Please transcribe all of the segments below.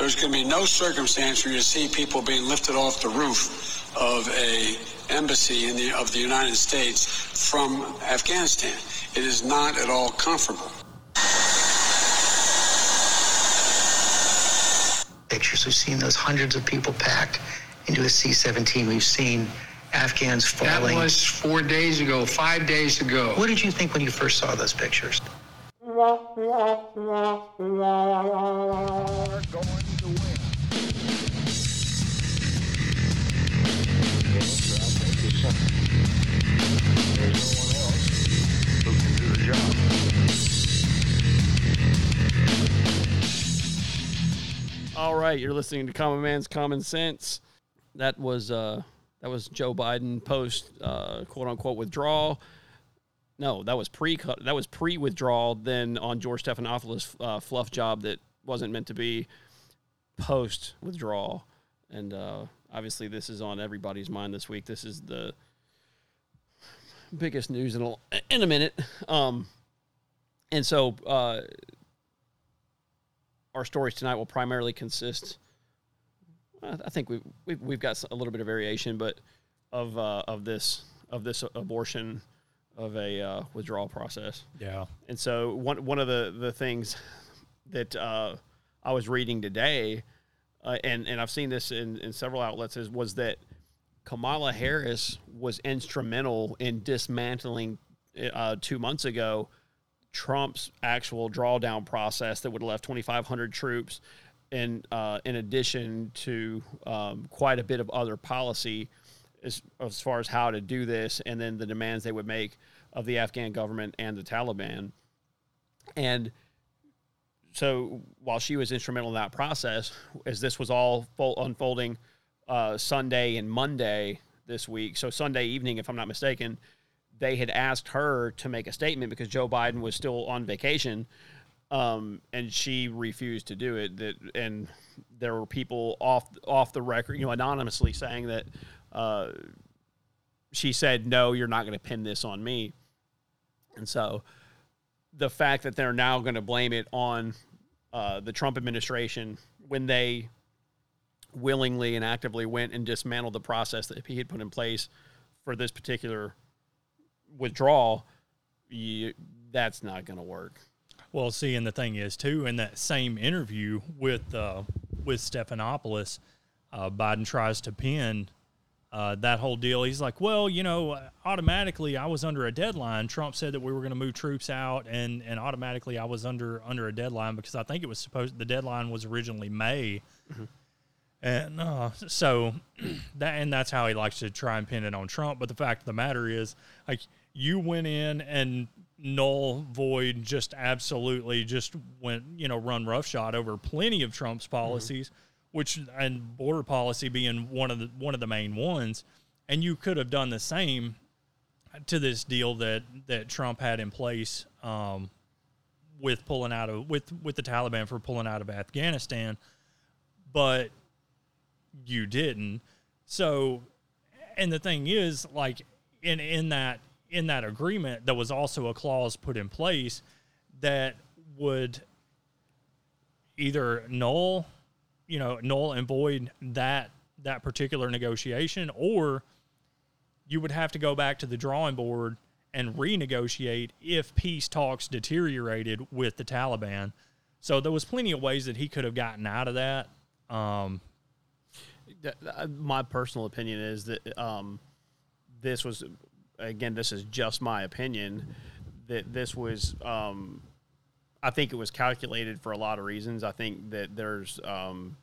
there's going to be no circumstance where you see people being lifted off the roof of a embassy in the, of the United States from Afghanistan. It is not at all comfortable. Pictures. We've seen those hundreds of people packed into a C-17. We've seen Afghans falling. That was four days ago, five days ago. What did you think when you first saw those pictures? All right, you're listening to Common Man's Common Sense. That was uh, that was Joe Biden post uh, quote unquote withdrawal. No, that was pre that was pre withdrawal. Then on George Stephanopoulos' uh, fluff job that wasn't meant to be post withdrawal, and uh, obviously this is on everybody's mind this week. This is the biggest news in a, in a minute. Um, and so uh, our stories tonight will primarily consist. I think we've, we've got a little bit of variation, but of uh, of this of this abortion of a uh, withdrawal process. Yeah. And so one one of the the things that uh, I was reading today, uh, and and I've seen this in, in several outlets, is was that Kamala Harris was instrumental in dismantling uh, two months ago Trump's actual drawdown process that would have left 2,500 troops, in uh, in addition to um, quite a bit of other policy as, as far as how to do this, and then the demands they would make of the Afghan government and the Taliban. And so while she was instrumental in that process, as this was all unfolding uh, Sunday and Monday this week, so Sunday evening, if I'm not mistaken, they had asked her to make a statement because Joe Biden was still on vacation, um, and she refused to do it. That and there were people off off the record, you know, anonymously saying that uh, she said, "No, you're not going to pin this on me." And so, the fact that they're now going to blame it on uh, the Trump administration when they willingly and actively went and dismantled the process that he had put in place for this particular withdrawal, you, that's not going to work. Well, see, and the thing is too, in that same interview with uh, with Stephanopoulos, uh, Biden tries to pin uh, that whole deal. He's like, well, you know, automatically I was under a deadline. Trump said that we were going to move troops out, and and automatically I was under under a deadline because I think it was supposed the deadline was originally May. Mm-hmm. And uh, so that and that's how he likes to try and pin it on Trump. But the fact of the matter is, like you went in and null void just absolutely just went you know run roughshod over plenty of Trump's mm-hmm. policies, mm-hmm. Which and border policy being one of the one of the main ones, and you could have done the same to this deal that that Trump had in place um, with pulling out of with with the Taliban for pulling out of Afghanistan, but you didn't. So, and the thing is, like in in that in that agreement, there was also a clause put in place that would either null, you know, null and void that that particular negotiation, or you would have to go back to the drawing board and renegotiate if peace talks deteriorated with the Taliban. So there was plenty of ways that he could have gotten out of that. Um, my personal opinion is that um, this was again, this is just my opinion, that this was, um, I think it was calculated for a lot of reasons. I think that there's um,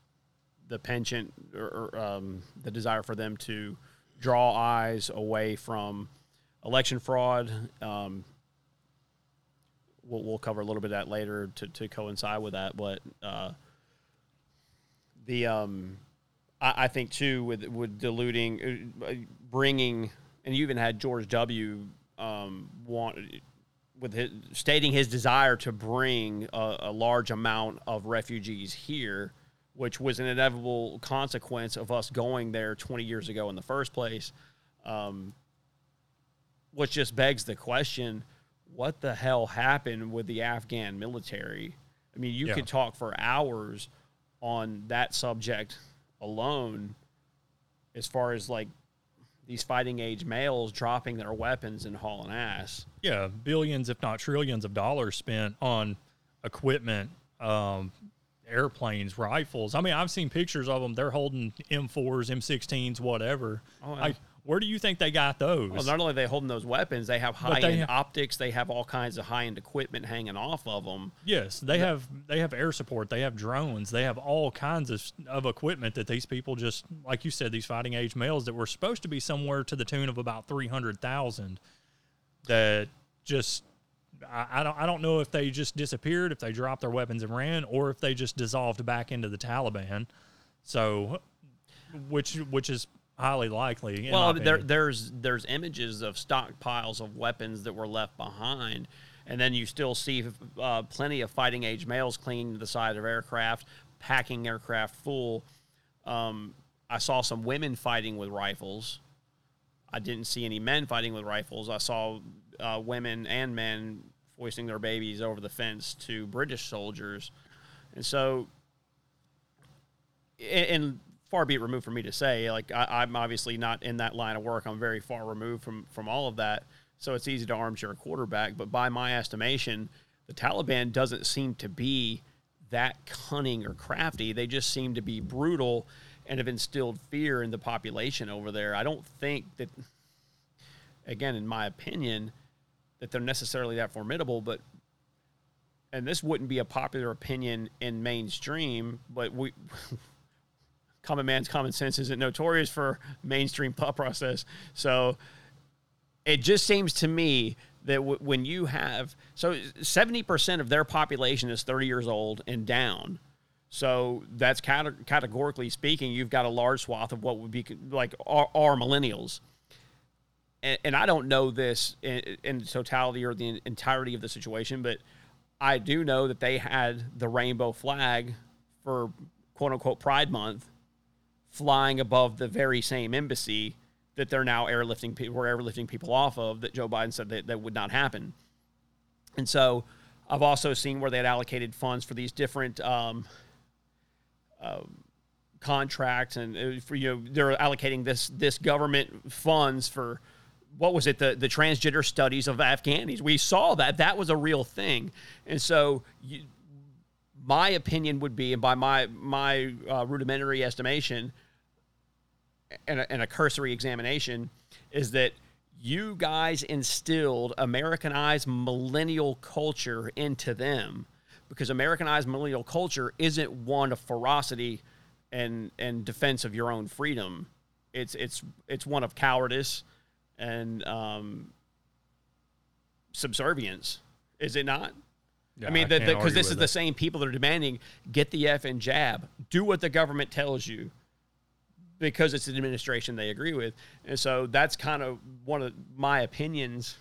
the penchant or, or um, the desire for them to draw eyes away from election fraud. Um, we'll, we'll, cover a little bit of that later to, to coincide with that, but uh, the um, I, I, think too with with diluting, uh, bringing and you even had George W. Um, want with his, stating his desire to bring a, a, large amount of refugees here, which was an inevitable consequence of us going there 20 years ago in the first place. Um, which just begs the question what the hell happened with the Afghan military? I mean, you yeah. could talk for hours on that subject alone, as far as like these fighting age males dropping their weapons and hauling ass. Yeah, billions, if not trillions, of dollars spent on equipment, um, airplanes, rifles. I mean, I've seen pictures of them. They're holding M4s, M16s, whatever. Oh, yeah. Like, where do you think they got those? Well, not only are they holding those weapons, they have high they end optics. They have all kinds of high end equipment hanging off of them. Yes, they have they have air support. They have drones. They have all kinds of of equipment that these people just like you said these fighting age males that were supposed to be somewhere to the tune of about three hundred thousand that just I, I don't I don't know if they just disappeared, if they dropped their weapons and ran, or if they just dissolved back into the Taliban. So, which which is highly likely. well, there, there's there's images of stockpiles of weapons that were left behind, and then you still see uh, plenty of fighting age males clinging to the side of aircraft, packing aircraft full. Um, I saw some women fighting with rifles. I didn't see any men fighting with rifles. I saw uh, women and men foisting their babies over the fence to British soldiers, and so and, and far be it removed from me to say, like I, I'm obviously not in that line of work. I'm very far removed from from all of that, so it's easy to armchair quarterback. But by my estimation, the Taliban doesn't seem to be that cunning or crafty. They just seem to be brutal and have instilled fear in the population over there. I don't think that, again, in my opinion, that they're necessarily that formidable, but and this wouldn't be a popular opinion in mainstream, but we common man's common sense isn't notorious for mainstream thought process. So it just seems to me that w- when you have so 70% of their population is 30 years old and down. So that's cate- categorically speaking, you've got a large swath of what would be like our, millennials. And, and I don't know this in, in totality or the entirety of the situation, but I do know that they had the rainbow flag for quote unquote Pride Month flying above the very same embassy that they're now airlifting people were airlifting people off of that Joe Biden said that, that would not happen. And so I've also seen where they had allocated funds for these different um, uh, contracts and uh, for you know they're allocating this this government funds for what was it the the transgender studies of Afghanis. We saw that that was a real thing, and so you, my opinion would be, and by my my uh, rudimentary estimation and a, and a cursory examination, is that you guys instilled Americanized millennial culture into them because Americanized millennial culture isn't one of ferocity and and defense of your own freedom. It's it's it's one of cowardice and um, subservience. Is it not? Yeah, I mean, because this is with the same people that are demanding get the F and jab, do what the government tells you, because it's an administration they agree with, and so that's kind of one of my opinions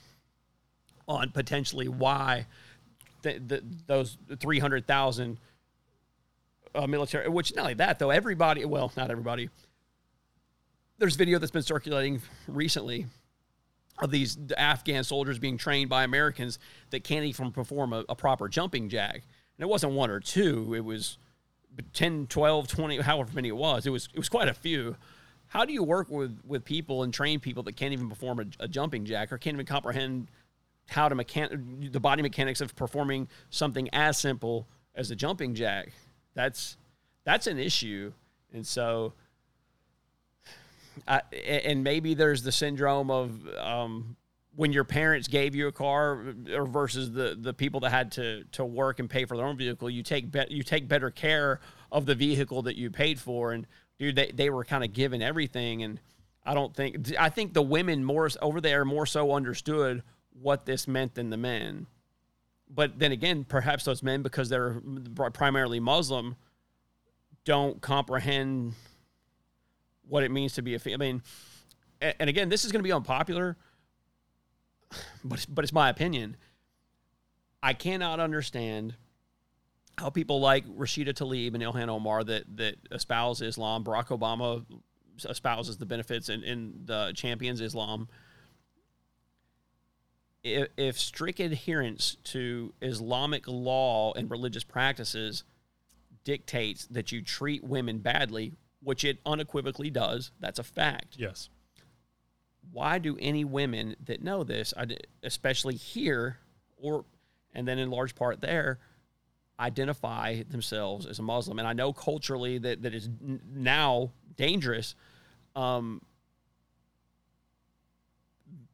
on potentially why those three hundred thousand uh, military. Which not only that though, everybody. Well, not everybody. There's video that's been circulating recently of these Afghan soldiers being trained by Americans that can't even perform a, a proper jumping jack. And it wasn't one or two, it was 10, 12, 20, however many it was. It was it was quite a few. How do you work with with people and train people that can't even perform a, a jumping jack or can't even comprehend how to mechan- the body mechanics of performing something as simple as a jumping jack? That's that's an issue. And so uh, and maybe there's the syndrome of um, when your parents gave you a car or versus the, the people that had to, to work and pay for their own vehicle, you take be- you take better care of the vehicle that you paid for. And dude, they, they were kind of given everything. And I don't think, I think the women more over there more so understood what this meant than the men. But then again, perhaps those men, because they're primarily Muslim, don't comprehend what it means to be a female. I mean, and again, this is going to be unpopular, but it's, but it's my opinion. I cannot understand how people like Rashida Tlaib and Ilhan Omar that that espouse Islam, Barack Obama espouses the benefits and, and the champions Islam. If, if strict adherence to Islamic law and religious practices dictates that you treat women badly, which it unequivocally does. That's a fact. Yes. Why do any women that know this, especially here, or and then in large part there, identify themselves as a Muslim? And I know culturally that that is now dangerous. Um,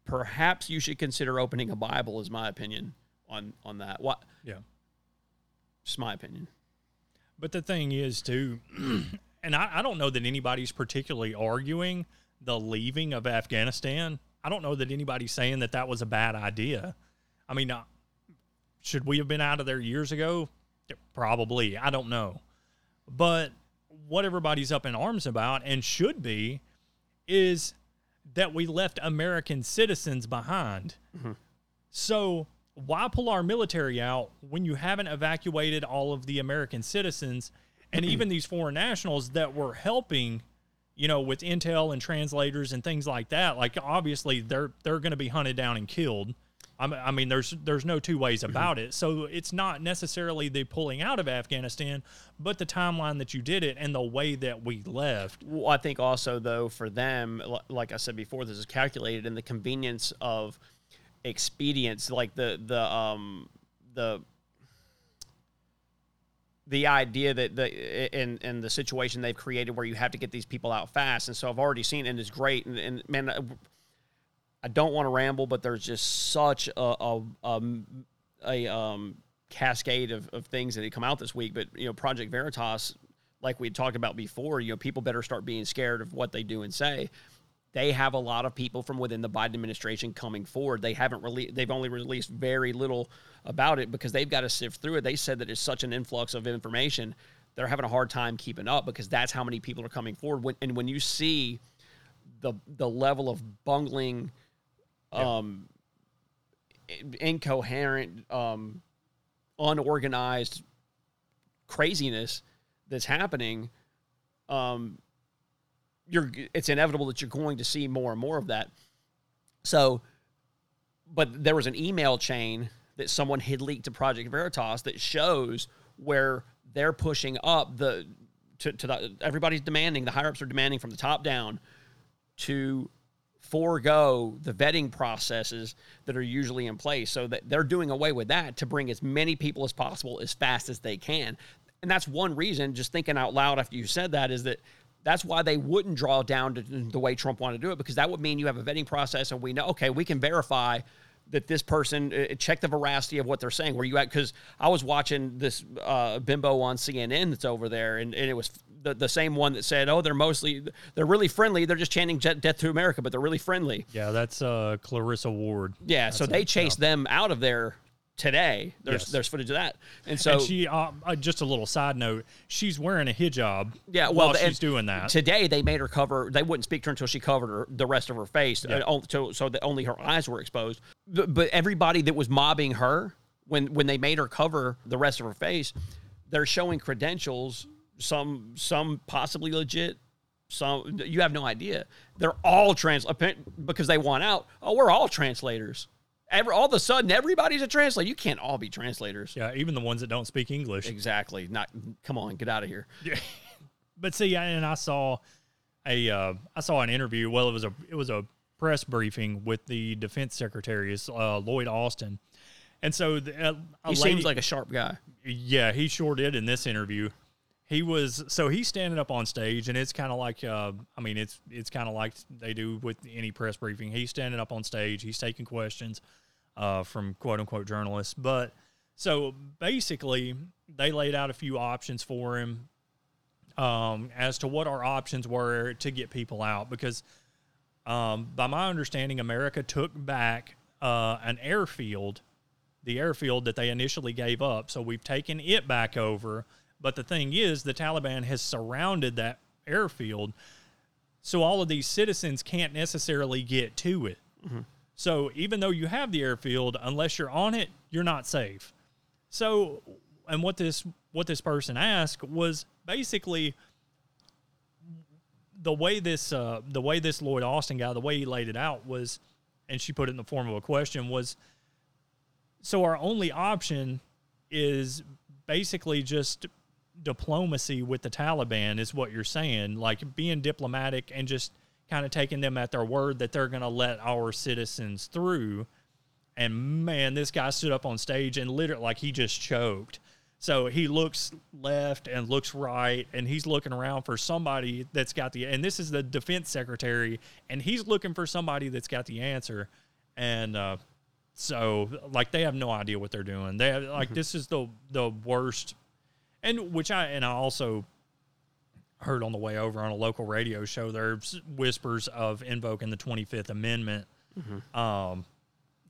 perhaps you should consider opening a Bible, is my opinion on on that. What? Yeah. Just my opinion. But the thing is, too, and I, I don't know that anybody's particularly arguing the leaving of Afghanistan. I don't know that anybody's saying that that was a bad idea. I mean, uh, should we have been out of there years ago? Probably. I don't know. But what everybody's up in arms about and should be is that we left American citizens behind. So why pull our military out when you haven't evacuated all of the American citizens and even these foreign nationals that were helping, you know, with intel and translators and things like that? Like obviously they're they're going to be hunted down and killed. I mean, there's there's no two ways about it. So it's not necessarily the pulling out of Afghanistan, but the timeline that you did it and the way that we left. Well, I think also though for them, like I said before, this is calculated in the convenience of expedience, like the the um the the idea that the in in the situation they've created where you have to get these people out fast, and so I've already seen, and it's great, and, and man. I- don't want to ramble, but there's just such a a, a, a um, cascade of, of things that had come out this week. But you know, Project Veritas, like we had talked about before, you know, people better start being scared of what they do and say. They have a lot of people from within the Biden administration coming forward. They haven't released. They've only released very little about it because they've got to sift through it. They said that it's such an influx of information. They're having a hard time keeping up because that's how many people are coming forward. When, and when you see the the level of bungling um, incoherent, um, unorganized craziness that's happening, um, you're it's inevitable that you're going to see more and more of that. So, but there was an email chain that someone had leaked to Project Veritas that shows where they're pushing up the to, to the everybody's demanding the higher ups are demanding from the top down to forego the vetting processes that are usually in place so that they're doing away with that to bring as many people as possible as fast as they can and that's one reason just thinking out loud after you said that is that that's why they wouldn't draw down to the way Trump wanted to do it because that would mean you have a vetting process and we know okay we can verify that this person uh, check the veracity of what they're saying. Where you at? Because I was watching this uh, bimbo on CNN that's over there and, and it was the, the same one that said oh they're mostly they're really friendly. They're just chanting jet, death to America but they're really friendly. Yeah, that's uh, Clarissa Ward. yeah so they chased them out of there today there's Yes. there's footage of that and so and she, uh, uh, just a little side note, she's wearing a hijab. Yeah, well, while she's doing that. today. They made her cover. They wouldn't speak to her until she covered her, the rest of her face, Yeah. uh, so, so that only her eyes were exposed. But, but everybody that was mobbing her when when they made her cover the rest of her face, they're showing credentials. Some some possibly legit. Some you have no idea. They're all trans because they want out. Oh, we're all translators. Every, all of a sudden, everybody's a translator. You can't all be translators. yeah, even the ones that don't speak English. Exactly. Not. Come on, get out of here. Yeah. But see, and I saw a uh, I saw an interview. Well, it was a it was a press briefing with the defense secretary, is uh, Lloyd Austin, and so the, uh, He lady, seems like a sharp guy. yeah, he sure did in this interview. He was so he's standing up on stage, and it's kind of like uh, I mean, it's it's kind of like they do with any press briefing. He's standing up on stage, he's taking questions uh, from quote unquote journalists. But so basically, they laid out a few options for him um, as to what our options were to get people out because um, by my understanding, America took back uh, an airfield, the airfield that they initially gave up. So we've taken it back over. But the thing is, the Taliban has surrounded that airfield. So all of these citizens can't necessarily get to it. So even though you have the airfield, unless you're on it, you're not safe. So, and what this what this person asked was basically the way this uh, the way this Lloyd Austin guy, the way he laid it out was, and she put it in the form of a question was. So our only option is basically just diplomacy with the Taliban, is what you're saying. Like being diplomatic and just kind of taking them at their word that they're going to let our citizens through. And man, this guy stood up on stage and literally, like, he just choked. So he looks left and looks right, and he's looking around for somebody that's got the. And this is the defense secretary, and he's looking for somebody that's got the answer. And uh, so, like, they have no idea what they're doing. They have, like this is the the worst, and which I and I also heard on the way over on a local radio show. There's whispers of invoking the 25th Amendment. Um,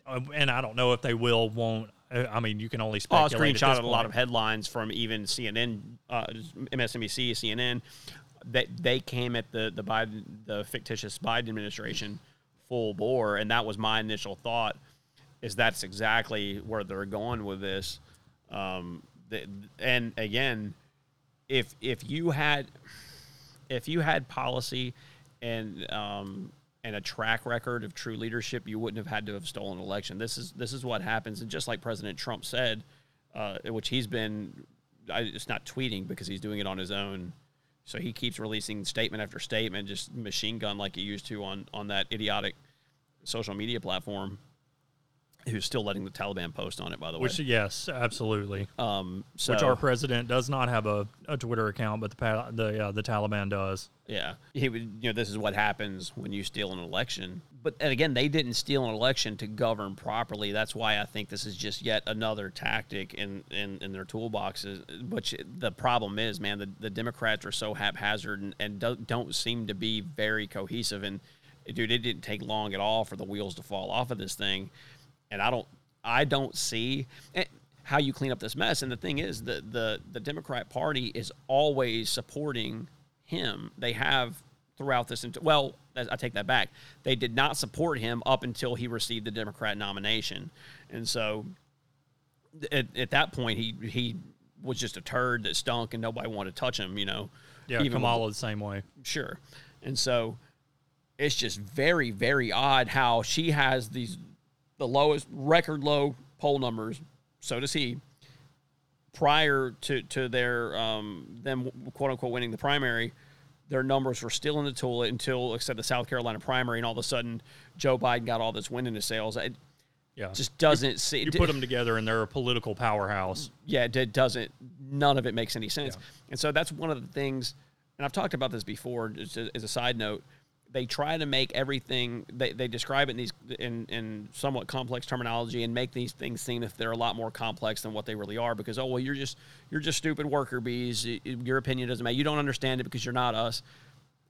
uh, and I don't know if they will, won't. uh, I mean, you can only Oh, I speculate. at screenshotted a lot of headlines from even CNN, uh, MSNBC, CNN, that they came at the the Biden, the fictitious Biden administration full bore, and that was my initial thought. Is that's exactly where they're going with this, um, and again, if if you had if you had policy and um, and a track record of true leadership, you wouldn't have had to have stolen an election. This is this is what happens, and just like President Trump said, uh, which he's been, I, it's not tweeting because he's doing it on his own. So he keeps releasing statement after statement, just machine gun like he used to on on that idiotic social media platform. Who's still letting the Taliban post on it, by the way. Which yes, absolutely. um, so Which our president does not have a, a Twitter account, but the the uh, the Taliban does. Yeah, he would. You know, this is what happens when you steal an election. But and again, they didn't steal an election to govern properly. That's why I think this is just yet another tactic in in, in their toolboxes. Which the problem is, man, the, the Democrats are so haphazard and, and don't, don't seem to be very cohesive. And dude, it didn't take long at all for the wheels to fall off of this thing. And I don't, I don't see. eh, How you clean up this mess? And the thing is, the the the Democrat Party is always supporting him. They have throughout this. Well, I take that back. They did not support him up until he received the Democrat nomination, and so at, at that point, he he was just a turd that stunk, and nobody wanted to touch him. You know, Yeah, Even with- Kamala the same way. sure. And so it's just very, very odd how she has these the lowest record low poll numbers. So does he. Prior to to their um, them quote unquote winning the primary, their numbers were still in the toilet until except the South Carolina primary, and all of a sudden Joe Biden got all this wind in his sails. It Yeah, just doesn't see. you put them together and they're a political powerhouse. yeah, it doesn't. None of it makes any sense. Yeah. And so that's one of the things. And I've talked about this before. Just as a side note, they try to make everything. They, they describe it in these in in somewhat complex terminology and make these things seem if they're a lot more complex than what they really are. Because oh well, you're just you're just stupid worker bees. Your opinion doesn't matter. You don't understand it because you're not us.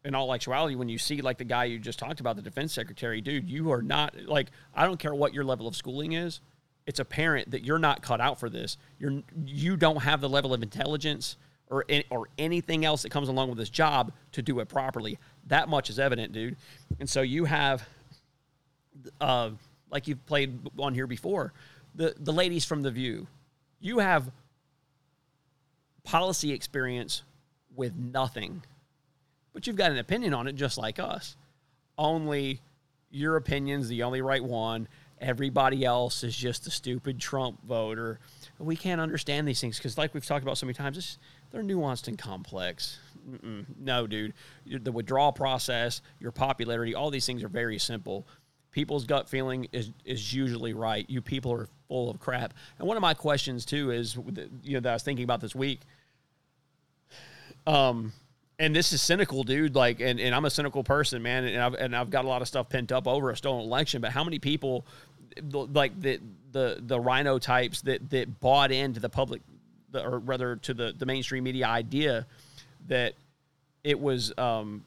In all actuality, when you see like the guy you just talked about, the defense secretary, dude, you are not like I don't care what your level of schooling is it's apparent that you're not cut out for this. You're you don't have the level of intelligence or or anything else that comes along with this job to do it properly. That much is evident, dude. And so you have, uh, like you've played on here before, the the ladies from the View. You have policy experience with nothing, but you've got an opinion on it just like us. Only your opinion's the only right one. Everybody else is just a stupid Trump voter. We can't understand these things because, like we've talked about so many times, they're nuanced and complex. No, dude. The withdrawal process, your popularity, all these things are very simple. People's gut feeling is is usually right. You people are full of crap. And one of my questions too is, you know, that I was thinking about this week um, and this is cynical, dude. Like, and, and I'm a cynical person, man, and I've and I've got a lot of stuff pent up over a stolen election. But how many people, like the the the rhino types that that bought into the public, or rather to the the mainstream media idea that it was um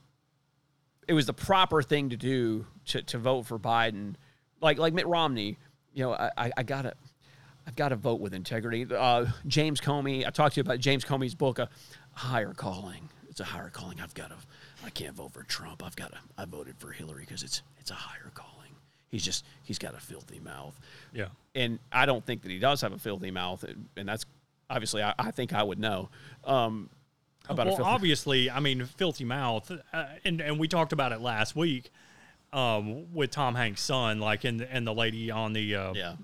it was the proper thing to do to, to vote for Biden. Like like Mitt Romney, you know, I, I, I gotta I've got to vote with integrity. Uh, James Comey, I talked to you about James Comey's book, a higher calling. It's a higher calling. I've got to. I can't vote for Trump. I've got to. I voted for Hillary because it's it's a higher calling. He's just he's got a filthy mouth, Yeah, and I don't think that he does have a filthy mouth, and that's obviously I, I think I would know. Um, about well, obviously, I mean, filthy mouth, uh, and and we talked about it last week um, with Tom Hanks' son, like and and the lady on the uh, yeah.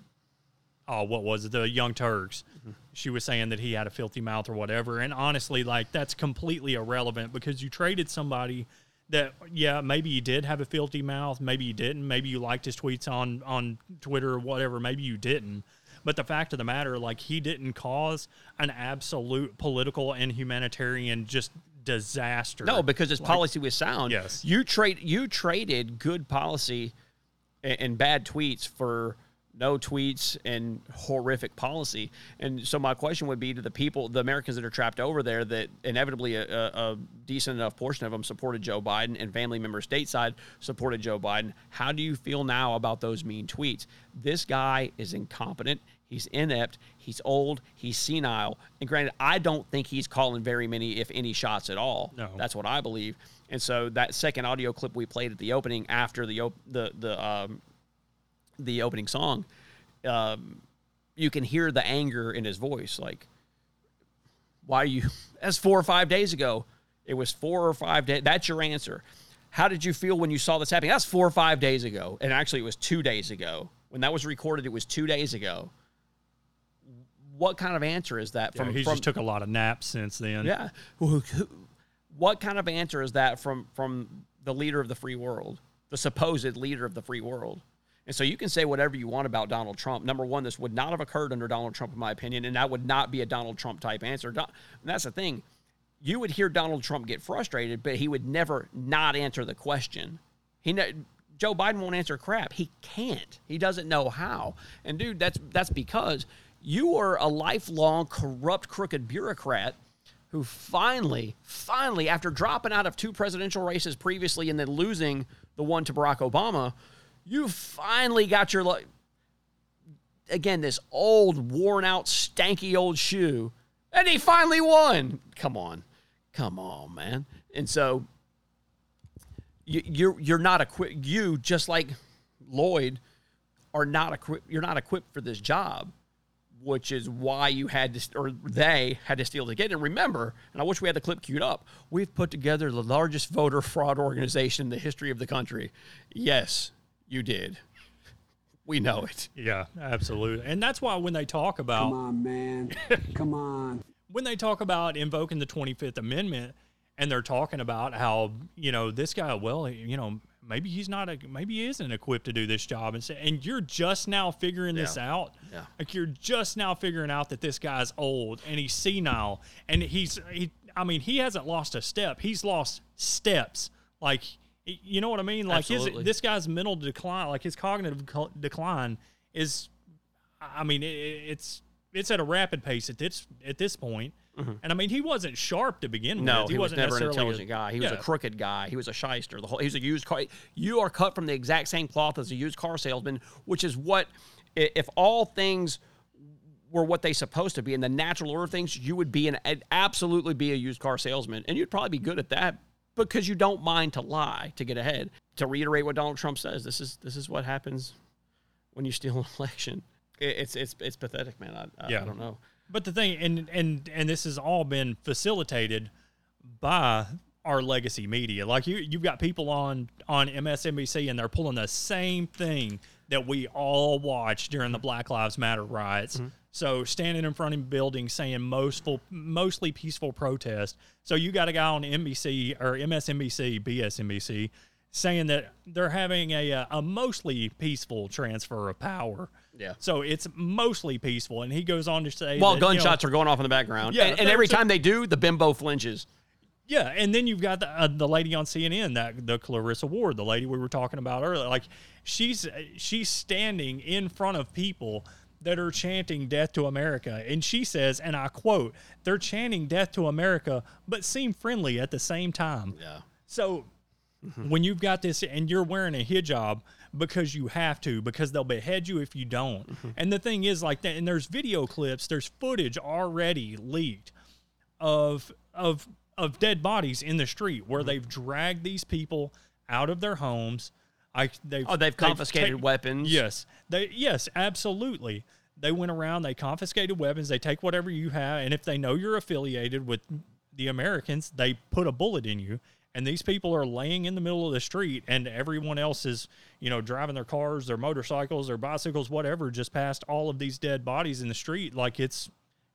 oh, what was it? The Young Turks. Mm-hmm. She was saying that he had a filthy mouth or whatever. And honestly, like that's completely irrelevant because you traded somebody that, yeah, maybe you did have a filthy mouth, maybe you didn't, maybe you liked his tweets on on Twitter or whatever, maybe you didn't. But the fact of the matter, like he didn't cause an absolute political and humanitarian just disaster. No, because his Like, policy was sound. Yes. you trade you traded good policy and, and bad tweets for no tweets and horrific policy. And so my question would be to the people, the Americans that are trapped over there, that inevitably a, a, decent enough portion of them supported Joe Biden and family members stateside supported Joe Biden. How do you feel now about those mean tweets? This guy is incompetent. He's inept. He's old. He's senile. And granted, I don't think he's calling very many, if any, shots at all. No. That's what I believe. And so that second audio clip we played at the opening after the op- the the um, the opening song, um, you can hear the anger in his voice. Like, why are you? That's four or five days ago. It was four or five days. That's your answer. How did you feel when you saw this happening? That's four or five days ago, and actually, it was two days ago when that was recorded. It was two days ago. What kind of answer is that Yeah, from? he from just took a lot of naps since then. yeah. What kind of answer is that from from the leader of the free world, the supposed leader of the free world? And so you can say whatever you want about Donald Trump. Number one, this would not have occurred under Donald Trump, in my opinion, and that would not be a Donald Trump type answer. And that's the thing. You would hear Donald Trump get frustrated, but he would never not answer the question. He ne- Joe Biden won't answer crap. He can't. He doesn't know how. And dude, that's that's because you are a lifelong corrupt, crooked bureaucrat who finally, finally, after dropping out of two presidential races previously and then losing the one to Barack Obama, you finally got your li- again this old, worn out, stanky old shoe, and he finally won. Come on, come on, man. And so you, you're you're not equipped. You just like Lloyd are not equipped. You're not equipped for this job, which is why you had to, or they had to steal to get. And remember, and I wish we had the clip queued up. We've put together the largest voter fraud organization in the history of the country. Yes, you did. We know it. Yeah, absolutely. And that's why when they talk about Come on, man. Come on. when they talk about invoking the 25th Amendment and they're talking about how, you know, this guy, well, you know, maybe he's not a, maybe he isn't equipped to do this job and say, and you're just now figuring this out. Yeah. Like you're just now figuring out that this guy's old and he's senile and he's, he, I mean, he hasn't lost a step. He's lost steps. Like, y- you know what I mean? Like his, this guy's mental decline, like his cognitive co- decline is I mean, it, it's it's at a rapid pace at this at this point. And I mean, he wasn't sharp to begin with. Mm-hmm. No, he, was wasn't never an intelligent guy. He was a crooked guy. He was a shyster. The whole he was a used car. You are cut from the exact same cloth as a used car salesman, which is what if all things were what they supposed to be in the natural order of things, you would be an- absolutely be a used car salesman, and you'd probably be good at that because you don't mind to lie to get ahead. To reiterate what Donald Trump says, this is this is what happens when you steal an election. It, it's it's it's pathetic, man. I, I, Yeah. I don't know. But the thing, and and and this has all been facilitated by our legacy media. Like you, you've got people on on MSNBC, and they're pulling the same thing that we all watched during the Black Lives Matter riots. Mm-hmm. So standing in front of buildings saying mostly peaceful protest. So you got a guy on NBC or MSNBC, BSNBC, saying that they're having a uh, a mostly peaceful transfer of power. Yeah. So it's mostly peaceful, and he goes on to say, While that, you know, gunshots are going off in the background, Yeah, and, and every time they do, the bimbo flinches. Yeah, and then you've got the, uh, the lady on CNN, that the Clarissa Ward, the lady we were talking about earlier. Like she's she's standing in front of people that are chanting "Death to America," and she says, and I quote, "They're chanting Death to America, but seem friendly at the same time." Yeah. So when you've got this and you're wearing a hijab because you have to, because they'll behead you if you don't. Mm-hmm. And the thing is like that, and there's video clips, there's footage already leaked of of of dead bodies in the street where mm-hmm. they've dragged these people out of their homes. I they've Oh, they've confiscated take- weapons. Yes, they yes, absolutely. They went around, they confiscated weapons, they take whatever you have, and if they know you're affiliated with the Americans, they put a bullet in you and these people are laying in the middle of the street and everyone else is you know driving their cars their motorcycles their bicycles whatever just past all of these dead bodies in the street like it's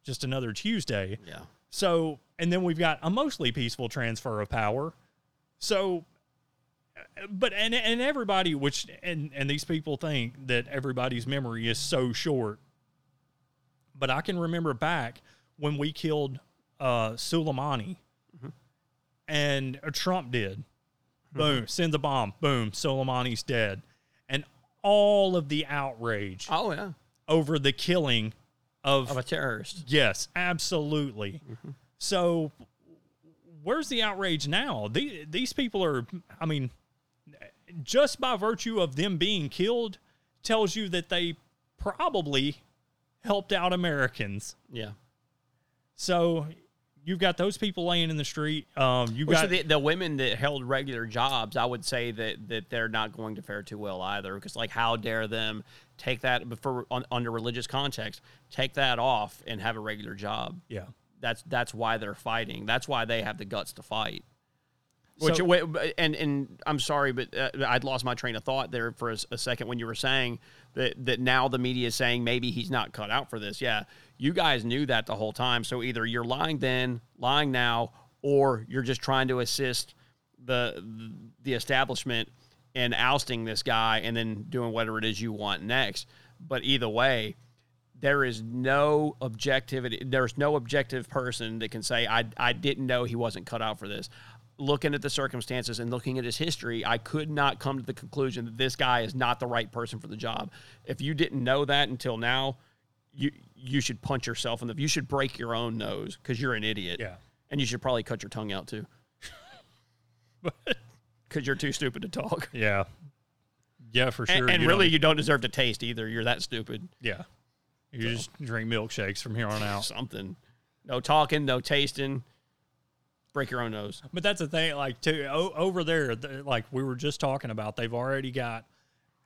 just another tuesday Yeah. so and then we've got a mostly peaceful transfer of power so but and and everybody which and and these people think that everybody's memory is so short but i can remember back when we killed uh Soleimani and uh, Trump did. Boom, sends a bomb. Boom, Soleimani's dead. And all of the outrage Oh yeah. over the killing of, Of a terrorist. yes, absolutely. So where's the outrage now? these, these people are I mean just by virtue of them being killed tells you that they probably helped out Americans. Yeah. So you've got those people laying in the street. Um, you Which got the, the women that held regular jobs, I would say that that they're not going to fare too well either. Because like, how dare them take that for on, under religious context, take that off and have a regular job? yeah. That's that's why they're fighting. That's why they have the guts to fight. Which So- and and I'm sorry, but uh, I'd lost my train of thought there for a second when you were saying that that now the media is saying maybe he's not cut out for this. Yeah, you guys knew that the whole time. So either you're lying then, lying now, or you're just trying to assist the the establishment in ousting this guy and then doing whatever it is you want next. But either way, there is no objectivity. There's no objective person that can say, I, I didn't know he wasn't cut out for this. Looking at the circumstances and looking at his history, I could not come to the conclusion that this guy is not the right person for the job. If you didn't know that until now, you you should punch yourself in the. You should break your own nose because you're an idiot. Yeah. and you should probably cut your tongue out too because you're too stupid to talk. Yeah. Yeah, for sure. and and You really, don't- you don't deserve to taste either. You're that stupid. yeah. You just drink milkshakes from here on out. Something. No talking, no tasting. Break your own nose. But that's the thing, like to o- over there, the, like we were just talking about, they've already got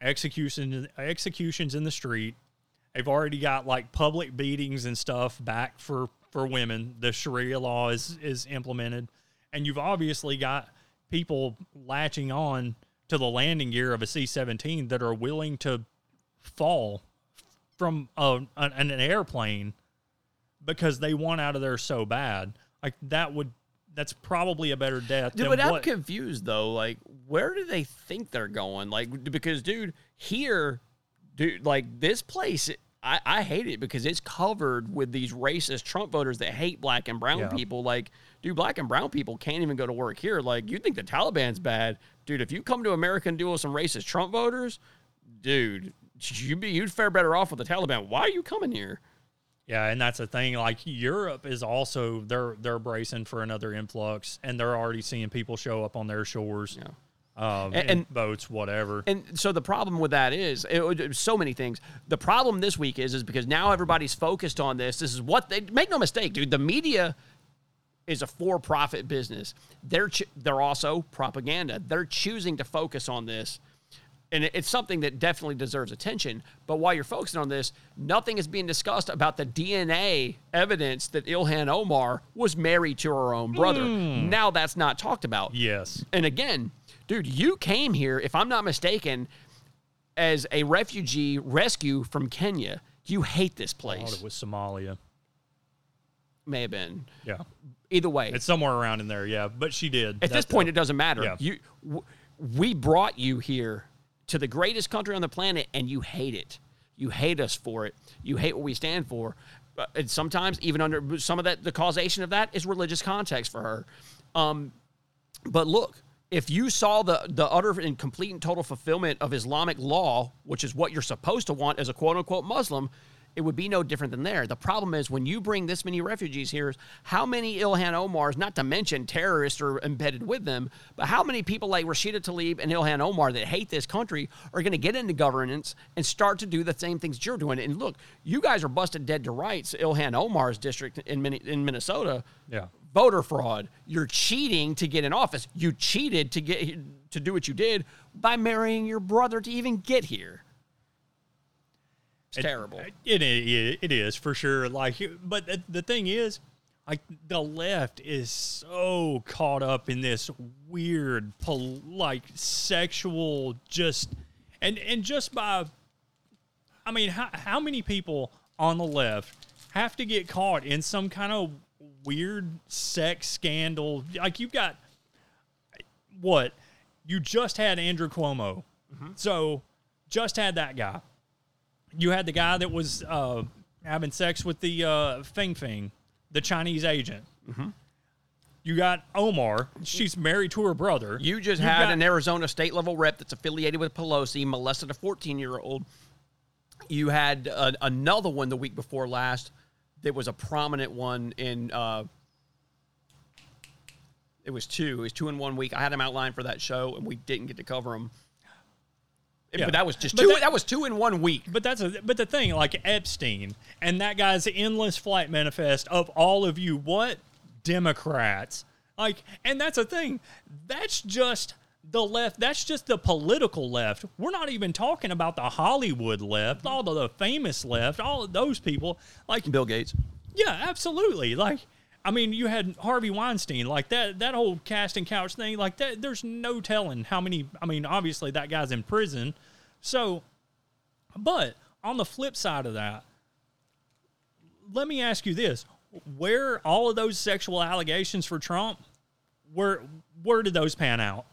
executions executions in the street. They've already got like public beatings and stuff back for for women. The Sharia law is is implemented, and you've obviously got people latching on to the landing gear of a C seventeen that are willing to fall from a, an, an airplane because they want out of there so bad. Like that would that's probably a better death Dude, than but I'm confused though. Like, where do they think they're going? Like, because, dude, here, dude, like this place, I, I hate it because it's covered with these racist Trump voters that hate black and brown Yeah. people. Like, dude, black and brown people can't even go to work here. Like, you think the Taliban's bad, dude? If you come to America and deal with some racist Trump voters, dude, you'd be you'd fare better off with the Taliban. Why are you coming here? Yeah, and that's the thing. Like Europe is also they're they're bracing for another influx, and they're already seeing people show up on their shores, um, And- and- boats, whatever. And so the problem with that is it, it- so many things. The problem this week is is because now everybody's focused on this. This is what they make no mistake, dude. The media is a for-profit business. They're they're also propaganda. They're choosing to focus on this. And it's something that definitely deserves attention. But while you're focusing on this, nothing is being discussed about the DNA evidence that Ilhan Omar was married to her own brother. Hmm. Now that's not talked about. yes, And again, dude, you came here, if I'm not mistaken, as a refugee rescue from Kenya. You hate this I thought place. it was Somalia. May have been. Yeah, Either way, it's somewhere around in there. Yeah, but she did. at this point, the- it doesn't matter. Yeah. You, w- we brought you here to the greatest country on the planet, and you hate it. You hate us for it. You hate what we stand for. And sometimes, even under some of that, the causation of that is religious context for her. Um, But look, if you saw the the utter and complete and total fulfillment of Islamic law, which is what you're supposed to want as a quote unquote Muslim, it would be no different than there. The problem is when you bring this many refugees here, how many Ilhan Omars, not to mention terrorists, are embedded with them, but how many people like Rashida Tlaib and Ilhan Omar that hate this country are going to get into governance and start to do the same things you're doing? And look, you guys are busted dead to rights. Ilhan Omar's district in in Minnesota Yeah. voter fraud. You're cheating to get in office. You cheated to get to do what you did by marrying your brother to even get here. It's It- terrible. It, it it is for sure. Like, but the, the thing is, like the left is so caught up in this weird pol- like sexual just and and just by I mean how how many people on the left have to get caught in some kind of weird sex scandal? Like you've got what? You just had Andrew Cuomo. Mm-hmm. So just had that guy you had the guy that was uh, having sex with the uh, Fang Fang, the Chinese agent. You got Omar. She's married to her brother. You just You've had got- an Arizona state level rep that's affiliated with Pelosi, molested a 14 year old. You had uh, another one the week before last that was a prominent one in. Uh, it was two. It was two in one week. I had them outlined for that show, and we didn't get to cover them. Yeah. But that was just But two. that- That, was two in one week. But that's a but the thing, like Epstein and that guy's endless flight manifest of all of you what Democrats. Like, and that's a thing. That's just the left. That's just the political left. We're not even talking about the Hollywood left, all of the famous left, all of those people. Like Bill Gates. Yeah, absolutely. Like, I mean, you had Harvey Weinstein, like that that whole casting couch thing, like that. There's no telling how many. I mean, obviously that guy's in prison, so. But on the flip side of that, let me ask you this: Where all of those sexual allegations for Trump, where where did those pan out?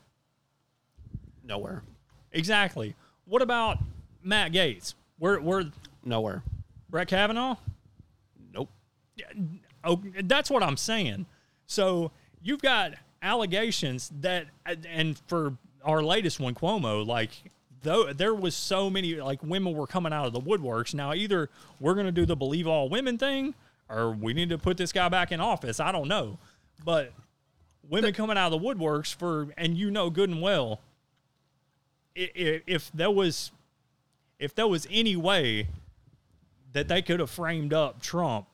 Nowhere. Exactly. What about Matt Gaetz? Where where Nowhere. Brett Kavanaugh? Nope. Oh, that's what I'm saying. So you've got allegations that, and for our latest one, Cuomo, like though there was so many like women were coming out of the woodworks. Now either we're gonna do the believe all women thing, or we need to put this guy back in office. I don't know, but women coming out of the woodworks for, and you know good and well, i- i- if there was, if there was any way that they could have framed up Trump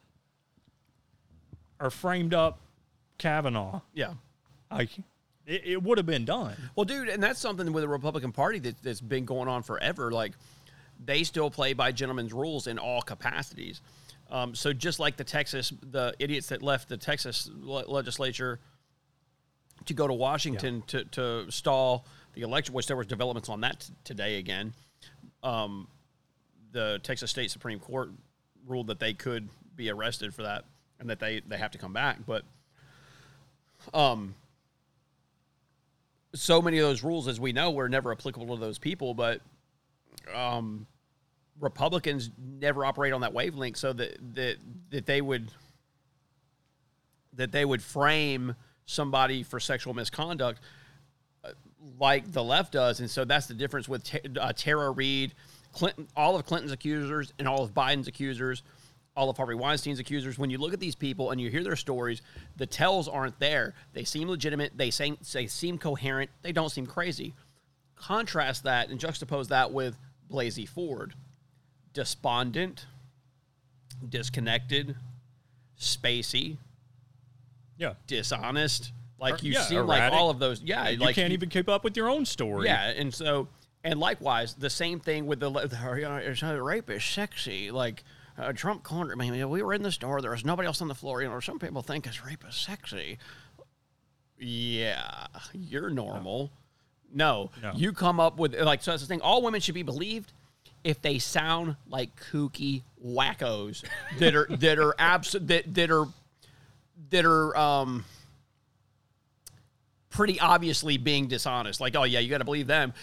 or framed up Kavanaugh. Yeah. Like it, it would have been done. Well, dude, and that's something with the Republican Party that, that's been going on forever. Like, they still play by gentlemen's rules in all capacities. Um, so just like the Texas, the idiots that left the Texas le- legislature to go to Washington to, to stall the election, which there was developments on that t- today again. Um, the Texas State Supreme Court ruled that they could be arrested for that and that they, they have to come back. But um, so many of those rules, as we know, were never applicable to those people. But um, Republicans never operate on that wavelength, so that that that they would that they would frame somebody for sexual misconduct uh, like the left does, and so that's the difference with T- uh, Tara Reid, Clinton, all of Clinton's accusers, and all of Biden's accusers, all of Harvey Weinstein's accusers. When you look at these people and you hear their stories, the tells aren't there. They seem legitimate. They seem they seem coherent. They don't seem crazy. Contrast that and juxtapose that with Blasey Ford, despondent, disconnected, spacey, Yeah. dishonest. Like you yeah, seem like all of those. Yeah, you like can't even keep up with your own story. yeah, and so and likewise, the same thing with the, the you know, it's, rape is sexy. Like uh, Trump cornered. Mean, we were in the store. There was nobody else on the floor. You know, some people think it's rape is sexy. Yeah, you're normal. No, No. you come up with like so. That's the thing. All women should be believed if they sound like kooky wackos that are that are abs- that that are that are um pretty obviously being dishonest. Like, oh yeah, you got to believe them.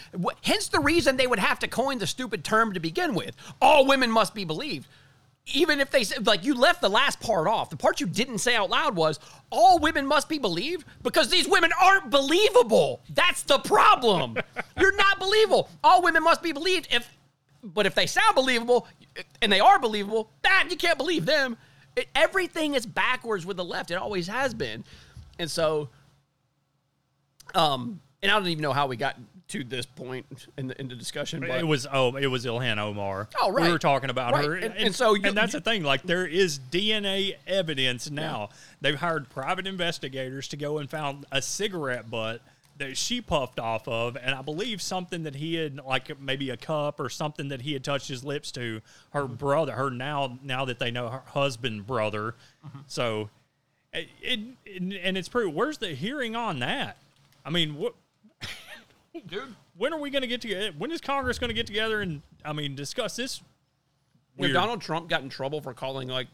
Hence the reason they would have to coin the stupid term to begin with. All women must be believed. Even if they said, like, you left the last part off. The part you didn't say out loud was, all women must be believed because these women aren't believable. That's the problem. You're not believable. All women must be believed if, but if they sound believable and they are believable, that you can't believe them. It, everything is backwards with the left. It always has been. And so, um, and I don't even know how we got to this point in the, in the discussion. But It was oh, it was Ilhan Omar. Oh, right. We were talking about Right. her, And- and so you- and that's the thing. Like there is DNA evidence now. They've hired private investigators to go and found a cigarette butt that she puffed off of, and I believe something that he had like maybe a cup or something that he had touched his lips to. Her Mm-hmm. brother, her now now that they know her husband brother, Mm-hmm. so It, it, and it's pretty. Where's the hearing on that? I mean, what, dude. When are we going to get together? When is Congress going to get together and I mean discuss this? When Donald Trump got in trouble for calling like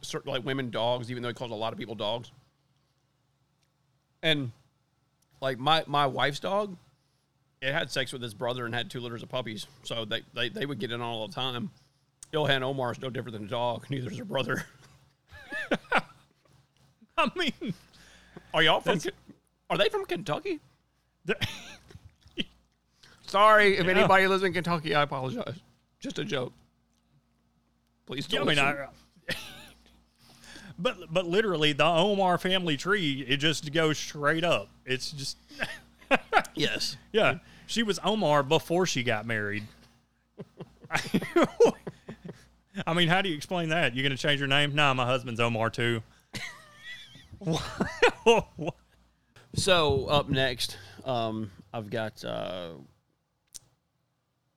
certain like women dogs, even though he called a lot of people dogs. And like my my wife's dog, it had sex with his brother and had two litters of puppies, so they they, they would get in all the time. Ilhan Omar is no different than a dog. Neither is her brother. I mean, are y'all from? Are they from Kentucky? Sorry if yeah. anybody lives in Kentucky. I apologize. Just a joke. Please don't. Yeah, I mean, I, but but literally, the Omar family tree it just goes straight up. It's just yes, yeah. She was Omar before she got married. I mean, how do you explain that? You're going to change your name? Nah, my husband's Omar too. so up next, um, I've got uh,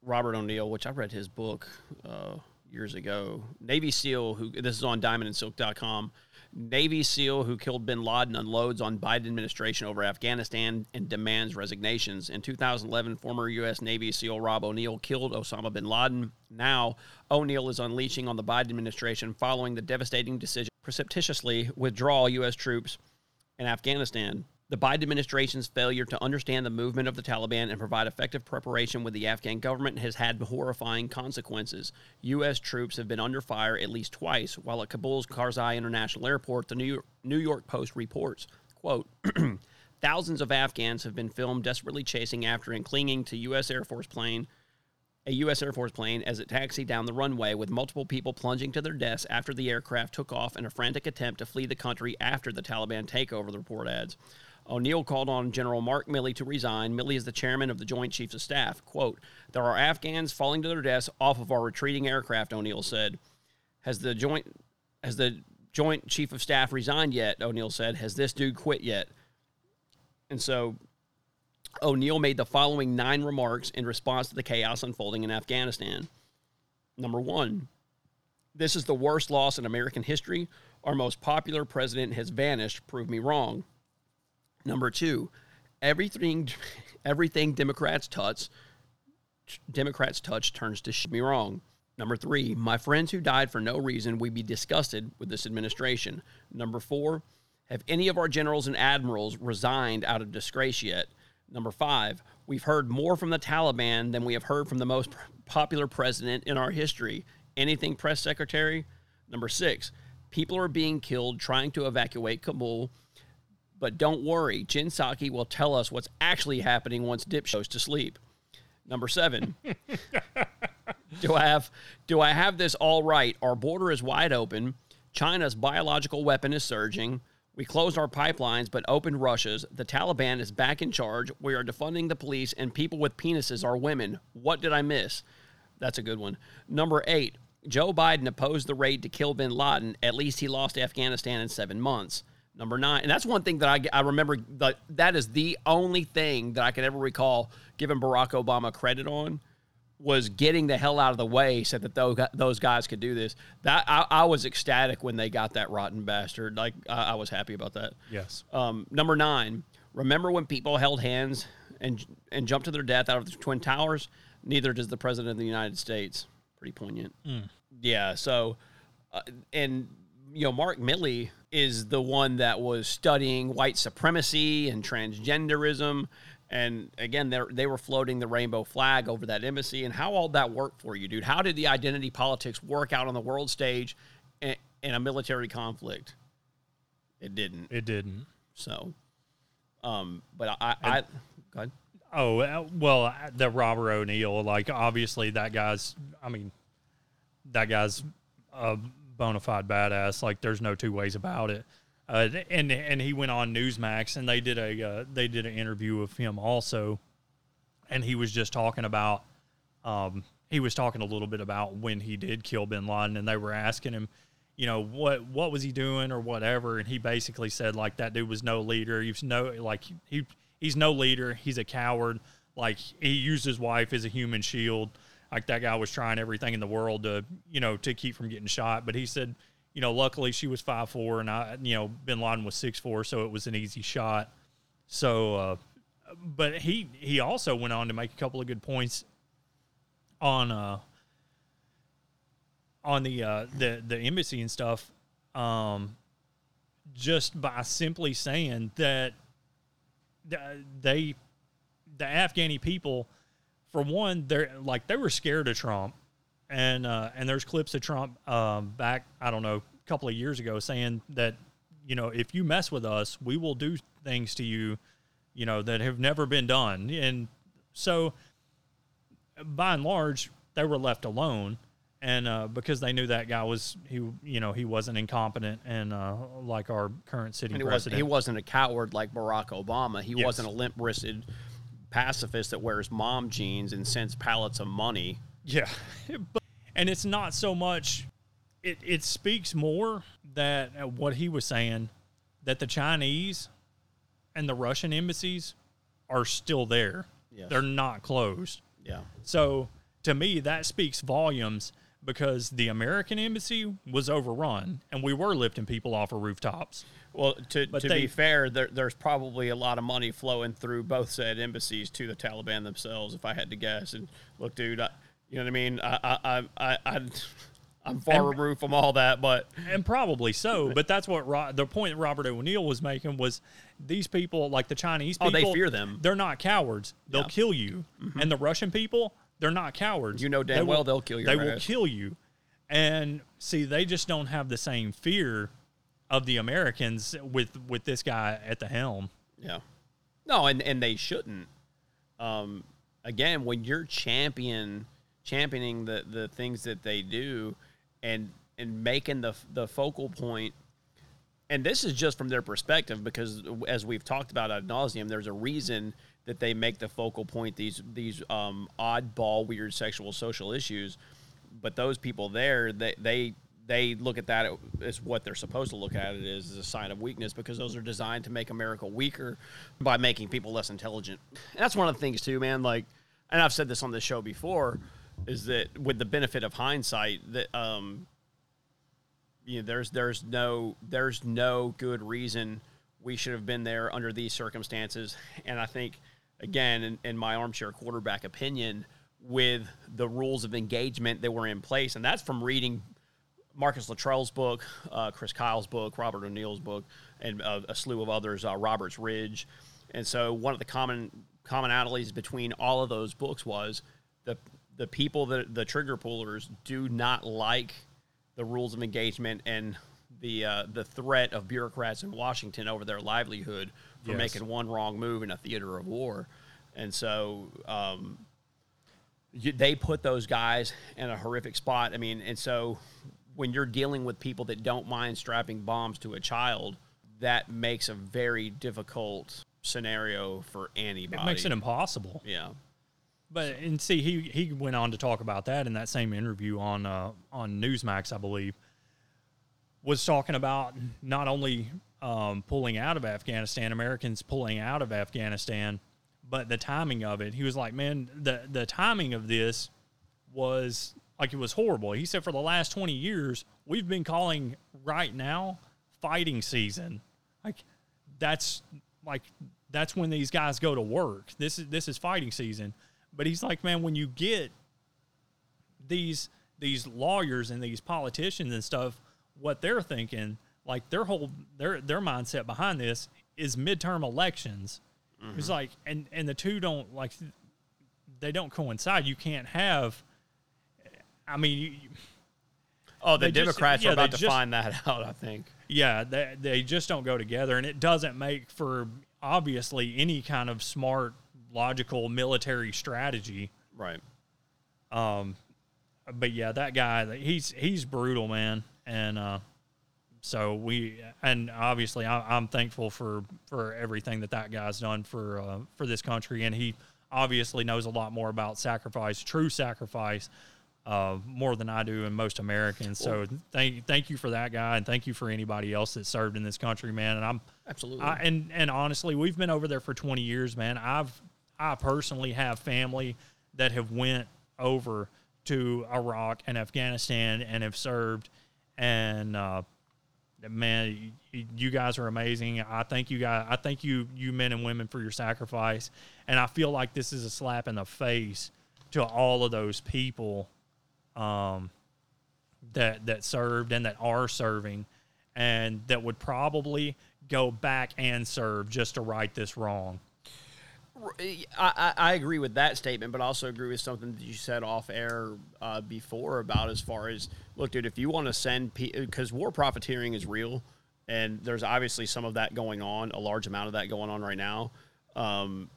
Robert O'Neill, which I read his book uh, years ago. Navy SEAL, who this is on diamondandsilk.com. Navy SEAL who killed bin Laden unloads on Biden administration over Afghanistan and demands resignations. In 2011, former U.S. Navy SEAL Rob O'Neill killed Osama bin Laden. Now, O'Neill is unleashing on the Biden administration following the devastating decision precipitously withdraw U.S. troops in Afghanistan. The Biden administration's failure to understand the movement of the Taliban and provide effective preparation with the Afghan government has had horrifying consequences. U.S. troops have been under fire at least twice, while at Kabul's Karzai International Airport, the New York, New York Post reports, quote, Thousands of Afghans have been filmed desperately chasing after and clinging to U.S. Air Force plane a U.S. Air Force plane as it taxied down the runway, with multiple people plunging to their deaths after the aircraft took off in a frantic attempt to flee the country after the Taliban takeover, the report adds. O'Neill called on General Mark Milley to resign. Milley is the chairman of the Joint Chiefs of Staff. Quote, There are Afghans falling to their deaths off of our retreating aircraft, O'Neill said. Has the joint has the Joint Chief of Staff resigned yet? O'Neill said. Has this dude quit yet? And so O'Neill made the following nine remarks in response to the chaos unfolding in Afghanistan. Number one, this is the worst loss in American history. Our most popular president has vanished. Prove me wrong. Number two, everything everything Democrats touch Democrats touch turns to shit me wrong. Number three, my friends who died for no reason would be disgusted with this administration. Number four, have any of our generals and admirals resigned out of disgrace yet? Number five, we've heard more from the Taliban than we have heard from the most popular president in our history. Anything, press secretary? Number six, people are being killed trying to evacuate Kabul but don't worry, Jen Psaki will tell us what's actually happening once Dip goes to sleep. Number seven. do I have do I have this all right? Our border is wide open. China's biological weapon is surging. We closed our pipelines but opened Russia's. The Taliban is back in charge. We are defunding the police, and people with penises are women. What did I miss? That's a good one. Number eight. Joe Biden opposed the raid to kill bin Laden. At least he lost Afghanistan in seven months. Number nine, and that's one thing that I, I remember. That that is the only thing that I can ever recall giving Barack Obama credit on was getting the hell out of the way so that those those guys could do this. That I, I was ecstatic when they got that rotten bastard. Like I, I was happy about that. Yes. Um, number nine. Remember when people held hands and and jumped to their death out of the twin towers? Neither does the president of the United States. Pretty poignant. Mm. Yeah. So, uh, and you know, Mark Milley is the one that was studying white supremacy and transgenderism. And again, they they were floating the rainbow flag over that embassy. And how all that worked for you, dude? How did the identity politics work out on the world stage in, in a military conflict? It didn't. It didn't. So, um, but I, I, ahead. Oh uh, well, the Robert O'Neill, like obviously that guy's. I mean, that guy's a bona fide badass. Like there's no two ways about it. Uh, and and he went on Newsmax and they did a uh, they did an interview of him also, and he was just talking about, um, he was talking a little bit about when he did kill Bin Laden, and they were asking him, you know what what was he doing or whatever, and he basically said like that dude was no leader. He's no like he he's no leader. He's a coward. Like he used his wife as a human shield like that guy was trying everything in the world to you know to keep from getting shot but he said you know, luckily she was five four, and I, you know, Bin Laden was six four, so it was an easy shot. So, uh, but he he also went on to make a couple of good points on uh on the uh the the embassy and stuff um just by simply saying that they the Afghani people for one they're like they were scared of Trump and uh and there's clips of Trump um back I don't know a couple of years ago saying that you know if you mess with us we will do things to you you know that have never been done and so by and large they were left alone and uh, because they knew that guy was he you know he wasn't incompetent and uh, like our current city And he wasn't, president he wasn't a coward like Barack Obama. He Yes. wasn't a limp wristed pacifist that wears mom jeans and sends pallets of money. Yeah. But- and it's not so much it, it speaks more that uh, what he was saying that the Chinese and the Russian embassies are still there. Yes. They're not closed. Yeah. So to me that speaks volumes because the American embassy was overrun and we were lifting people off of rooftops. Well, to, But to they- be fair, there, there's probably a lot of money flowing through both said embassies to the Taliban themselves, if I had to guess. And look, dude, I, you know what I mean? I, I, I, I, I'm far And- removed from all that, but and probably so. But that's what Ro- the point Robert O'Neill was making was these people, like the Chinese Oh, people, they fear them. They're not cowards. They'll Yeah. Mm-hmm. kill you. And the Russian people, they're not cowards. You know damn They well will- they'll kill your They will kill you. And see, they just don't have the same fear of the Americans with with this guy at the helm. Yeah. No, and and they shouldn't. Um, again, when you're champion championing the the things that they do, and and making the the focal point, and this is just from their perspective because as we've talked about ad nauseum, there's a reason that they make the focal point these these um, oddball, weird sexual social issues. But those people there, they they they look at that as what they're supposed to look at it as, as a sign of weakness because those are designed to make America weaker by making people less intelligent. And that's one of the things too, man. Like, and I've said this on the show before, is that with the benefit of hindsight, that um, you know, there's there's no there's no good reason we should have been there under these circumstances. And I think, again, in, in my armchair quarterback opinion, with the rules of engagement that were in place, and that's from reading Marcus Luttrell's book, uh, Chris Kyle's book, Robert O'Neill's book, and uh, a slew of others, uh, Robert's Ridge. And so one of the common commonalities between all of those books was the the people that the trigger pullers do not like the rules of engagement and the uh, the threat of bureaucrats in Washington over their livelihood for Yes. making one wrong move in a theater of war. And so um, you, they put those guys in a horrific spot. I mean, and so when you're dealing with people that don't mind strapping bombs to a child, that makes a very difficult scenario for anybody. It makes it impossible. yeah. But and see, he he went on to talk about that in that same interview on uh, on Newsmax, I believe, was talking about not only um, pulling out of Afghanistan, Americans pulling out of Afghanistan, but the timing of it. He was like, man, the the timing of this was like it was horrible. He said for the last twenty years, we've been calling right now fighting season. Like that's like that's when these guys go to work. This is this is fighting season. But he's like, man, when you get these these lawyers and these politicians and stuff, what they're thinking, like their whole their their mindset behind this is midterm elections. It's mm-hmm. like, and and the two don't like they don't coincide. You can't have. I mean, you, Oh, the They just- Democrats yeah, are about they to just- find that out. I think. yeah, they, they just don't go together, and it doesn't make for obviously any kind of smart, logical military strategy. Right. Um, But yeah, that guy, he's he's brutal, man, and uh, so we and obviously I, I'm thankful for for everything that that guy's done for uh, for this country, and he obviously knows a lot more about sacrifice, true sacrifice. Uh, more than I do and most Americans. So thank thank you for that guy, and thank you for anybody else that served in this country, man. And I'm Absolutely. I, and and honestly, we've been over there for 20 years, man. I've I personally have family that have went over to Iraq and Afghanistan and have served, and uh, man, you guys are amazing. I thank you guys. I thank you, you men and women, for your sacrifice. And I feel like this is a slap in the face to all of those people um, that that served and that are serving, and that would probably go back and serve just to right this wrong. I, I, agree with that statement, but also agree with something that you said off air uh, before about as far as look, dude, if you want to send because war profiteering is real, and there's obviously some of that going on, a large amount of that going on right now. Um,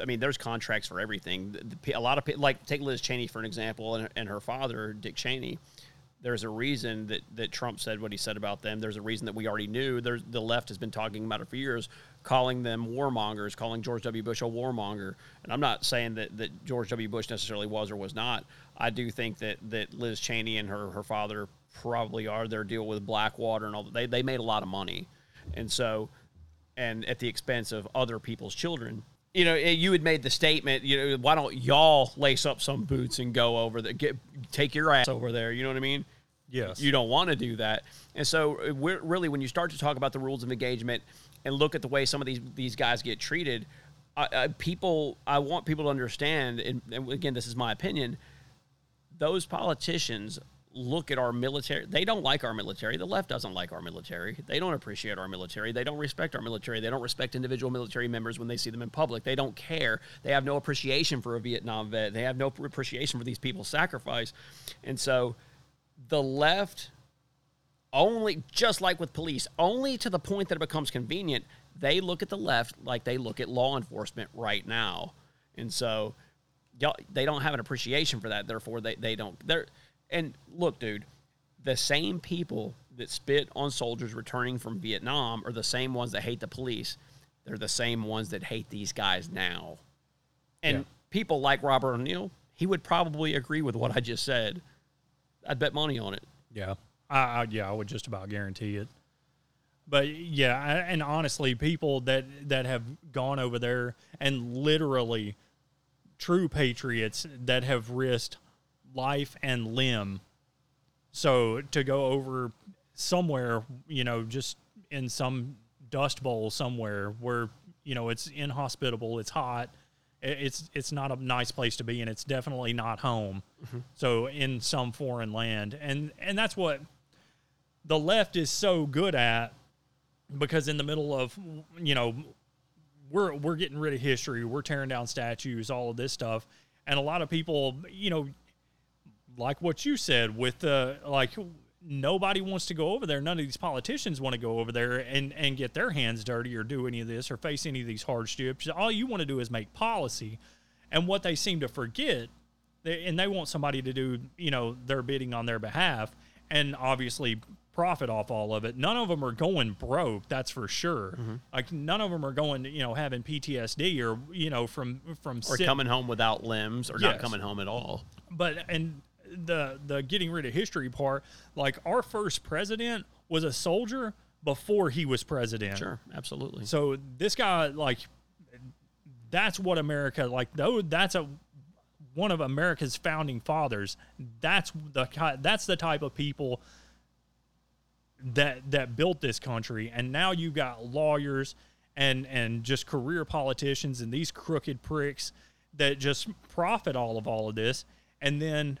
I mean, there's contracts for everything. A lot of like take Liz Cheney for an example, and, and her father Dick Cheney there's a reason that, that Trump said what he said about them. There's a reason that we already knew. There's, the left has been talking about it for years, calling them warmongers, calling George W. Bush a warmonger. And I'm not saying that, that George W. Bush necessarily was or was not. I do think that, that Liz Cheney and her, her father probably are. Their deal with Blackwater and all that. They, they made a lot of money. And so, and at the expense of other people's children you know, you had made the statement, you know, why don't y'all lace up some boots and go over there, get take your ass over there. You know what I mean? Yes. You don't want to do that. And so, we're, really, when you start to talk about the rules of engagement and look at the way some of these these guys get treated, uh, people, I want people to understand, and, and again, this is my opinion. Those politicians look at our military. They don't like our military. The left doesn't like our military. They don't appreciate our military. They don't respect our military. They don't respect individual military members when they see them in public. They don't care. They have no appreciation for a Vietnam vet. They have no appreciation for these people's sacrifice. And so the left only just like with police, only to the point that it becomes convenient, they look at the left like they look at law enforcement right now. And so they don't have an appreciation for that. Therefore, they, they don't. They're and look, dude, the same people that spit on soldiers returning from Vietnam are the same ones that hate the police. They're the same ones that hate these guys now. And yeah. people like Robert O'Neill, he would probably agree with what I just said. I'd bet money on it. Yeah. I, I yeah, I would just about guarantee it. But yeah, and honestly, people that that have gone over there and literally true patriots that have risked life and limb. So to go over somewhere, you know, just in some dust bowl somewhere where you know it's inhospitable, it's hot, it's it's not a nice place to be, and it's definitely not home. Mm-hmm. So in some foreign land, and and that's what the left is so good at, because in the middle of you know we're we're getting rid of history, we're tearing down statues, all of this stuff, and a lot of people, you know, like what you said with the like nobody wants to go over there. None of these politicians want to go over there and, and get their hands dirty or do any of this or face any of these hardships. All you want to do is make policy. And what they seem to forget, they, and they want somebody to do, you know, their bidding on their behalf and obviously profit off all of it. None of them are going broke, that's for sure. Mm-hmm. Like none of them are going, you know, having PTSD or, you know, from from or coming home without limbs or yes. not coming home at all. But and the the getting rid of history part, like our first president was a soldier before he was president. Sure, absolutely. So this guy, like, that's what America like. Though that's a one of America's founding fathers. That's the that's the type of people that that built this country. And now you've got lawyers and and just career politicians and these crooked pricks that just profit all of all of this. And then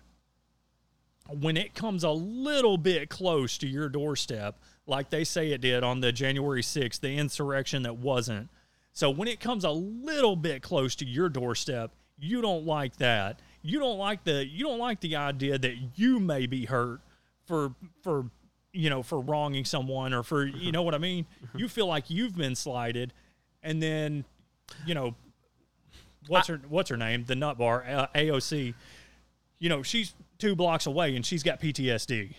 when it comes a little bit close to your doorstep, like they say it did on the January 6th, the insurrection that wasn't. So when it comes a little bit close to your doorstep, you don't like that. You don't like the you don't like the idea that you may be hurt for for you know for wronging someone or for mm-hmm. you know what I mean. Mm-hmm. You feel like you've been slighted, and then you know what's I, her what's her name the nut bar AOC. You know she's two blocks away and she's got PTSD.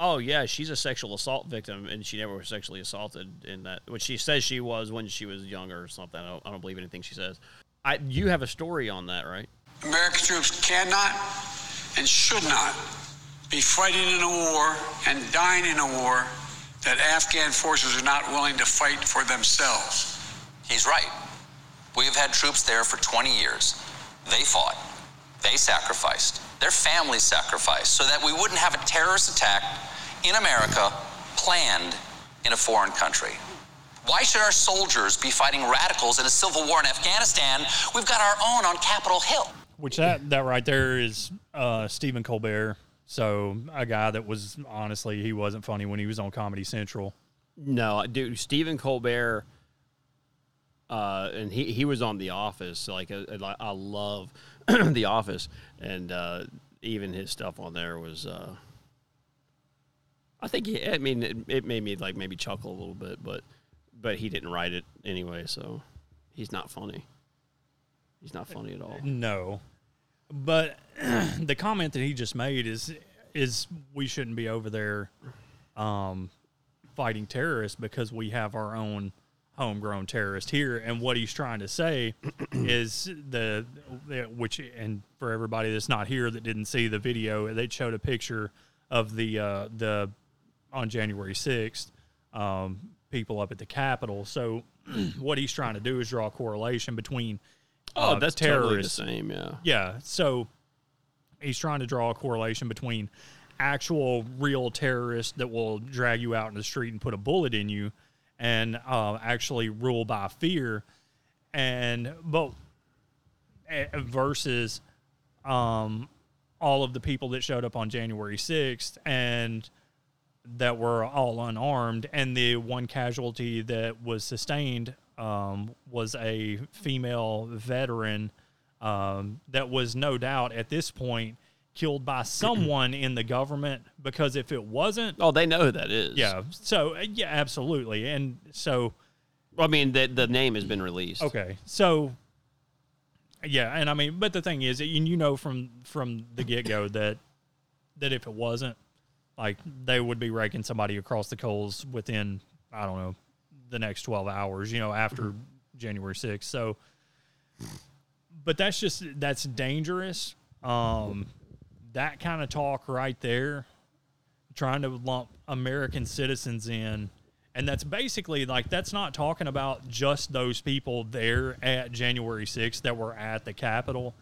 Oh yeah, she's a sexual assault victim, and she never was sexually assaulted in that. Which she says she was when she was younger or something. I don't, I don't believe anything she says. I, you have a story on that, right? American troops cannot and should not be fighting in a war and dying in a war that Afghan forces are not willing to fight for themselves. He's right. We've had troops there for 20 years. They fought. They sacrificed. Their families sacrificed so that we wouldn't have a terrorist attack in America planned in a foreign country. Why should our soldiers be fighting radicals in a civil war in Afghanistan? We've got our own on Capitol Hill. Which that that right there is uh, Stephen Colbert. So a guy that was honestly he wasn't funny when he was on Comedy Central. No, dude, Stephen Colbert, uh, and he he was on The Office. Like I, I love The Office, and uh, even his stuff on there was. Uh, I think he, I mean it, it made me like maybe chuckle a little bit, but but he didn't write it anyway, so he's not funny. He's not funny at all. No, but the comment that he just made is is we shouldn't be over there um, fighting terrorists because we have our own homegrown terrorist here. And what he's trying to say is the, which and for everybody that's not here that didn't see the video, they showed a picture of the uh, the on January sixth. Um, people up at the Capitol. So, what he's trying to do is draw a correlation between Oh, uh, that's totally the terrorists same. Yeah. yeah. So he's trying to draw a correlation between actual real terrorists that will drag you out in the street and put a bullet in you and uh, actually rule by fear. And but eh, versus um, all of the people that showed up on January 6th and that were all unarmed and the one casualty that was sustained um, was a female veteran um, that was no doubt at this point killed by someone in the government because if it wasn't Oh, they know who that is. yeah so uh, yeah absolutely and so I mean, the the name has been released. Okay, so yeah, and I mean, but the thing is, and you know from from the get go that that if it wasn't, like they would be raking somebody across the coals within I don't know the next twelve hours, you know, after January sixth. So, but that's just that's dangerous. Um, that kind of talk right there, trying to lump American citizens in. And that's basically like that's not talking about just those people there at January 6th that were at the Capitol.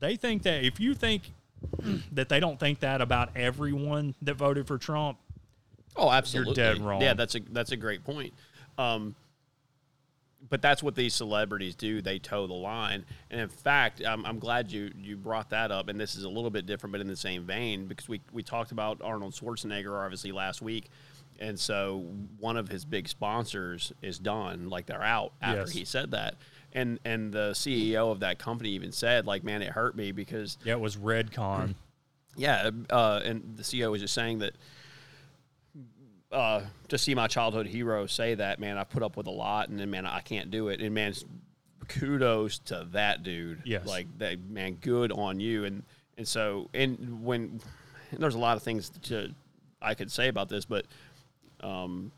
They think that if you think that they don't think that about everyone that voted for Trump, Oh, absolutely. you're dead wrong. Yeah, that's a that's a great point. Um, but that's what these celebrities do. They toe the line. And in fact, I'm, I'm glad you you brought that up. And this is a little bit different, but in the same vein, because we we talked about Arnold Schwarzenegger obviously last week. And so one of his big sponsors is done, like they're out after Yes. he said that. And and the CEO of that company even said, like, man, it hurt me because yeah, it was Redcon. yeah, uh, and the CEO was just saying that uh, to see my childhood hero say that, man, I've put up with a lot, and then man, I can't do it. And man, kudos to that dude. Yes. like that man, good on you. And and so and when and there's a lot of things to I could say about this, but um,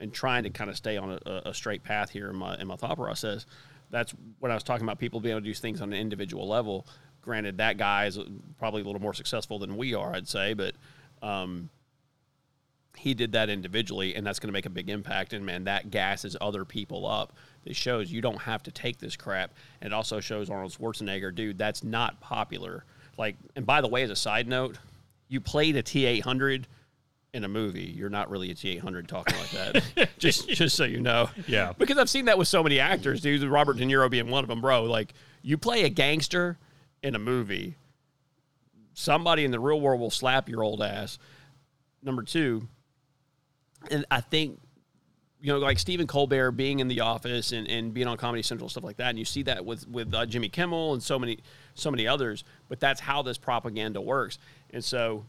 and trying to kind of stay on a, a straight path here in my in my thought process. That's what I was talking about. People being able to do things on an individual level. Granted, that guy is probably a little more successful than we are, I'd say, but um, he did that individually, and that's going to make a big impact. And man, that gasses other people up. It shows you don't have to take this crap. And it also shows Arnold Schwarzenegger, dude, that's not popular. Like, and by the way, as a side note, you played a T eight hundred in a movie. You're not really a T eight hundred talking like that. just, just so you know. Yeah. Because I've seen that with so many actors, dude. Robert De Niro being one of them, bro. Like, you play a gangster in a movie, somebody in the real world will slap your old ass. Number two, and I think you know, like Stephen Colbert being in the office and, and being on Comedy Central stuff like that, and you see that with with uh, Jimmy Kimmel and so many so many others. But that's how this propaganda works, and so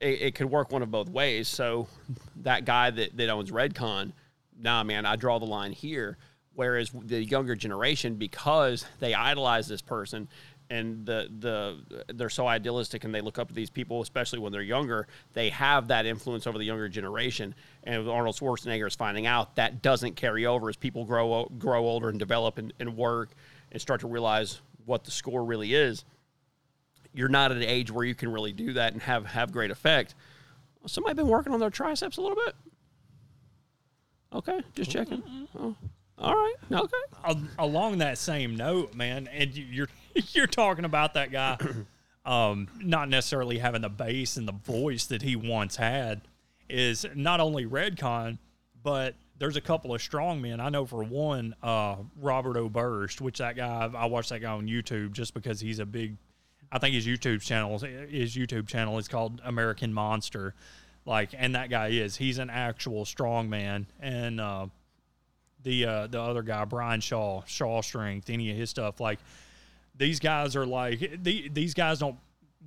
it, it could work one of both ways. So that guy that that owns Redcon, nah, man, I draw the line here. Whereas the younger generation, because they idolize this person and the the they're so idealistic and they look up to these people, especially when they're younger, they have that influence over the younger generation. And Arnold Schwarzenegger is finding out that doesn't carry over as people grow grow older and develop and, and work and start to realize what the score really is. You're not at an age where you can really do that and have have great effect. Somebody been working on their triceps a little bit. Okay, just checking. Oh, all right. Okay. Along that same note, man, and you're you're talking about that guy um, not necessarily having the bass and the voice that he once had, is not only Redcon, but there's a couple of strong men. I know for one, uh, Robert Oberst, which that guy I watched that guy on YouTube just because he's a big. I think his YouTube channel his YouTube channel is called American Monster, like, and that guy is he's an actual strong man, and uh, the uh, the other guy Brian Shaw Shaw Strength, any of his stuff like these guys are like the, these guys don't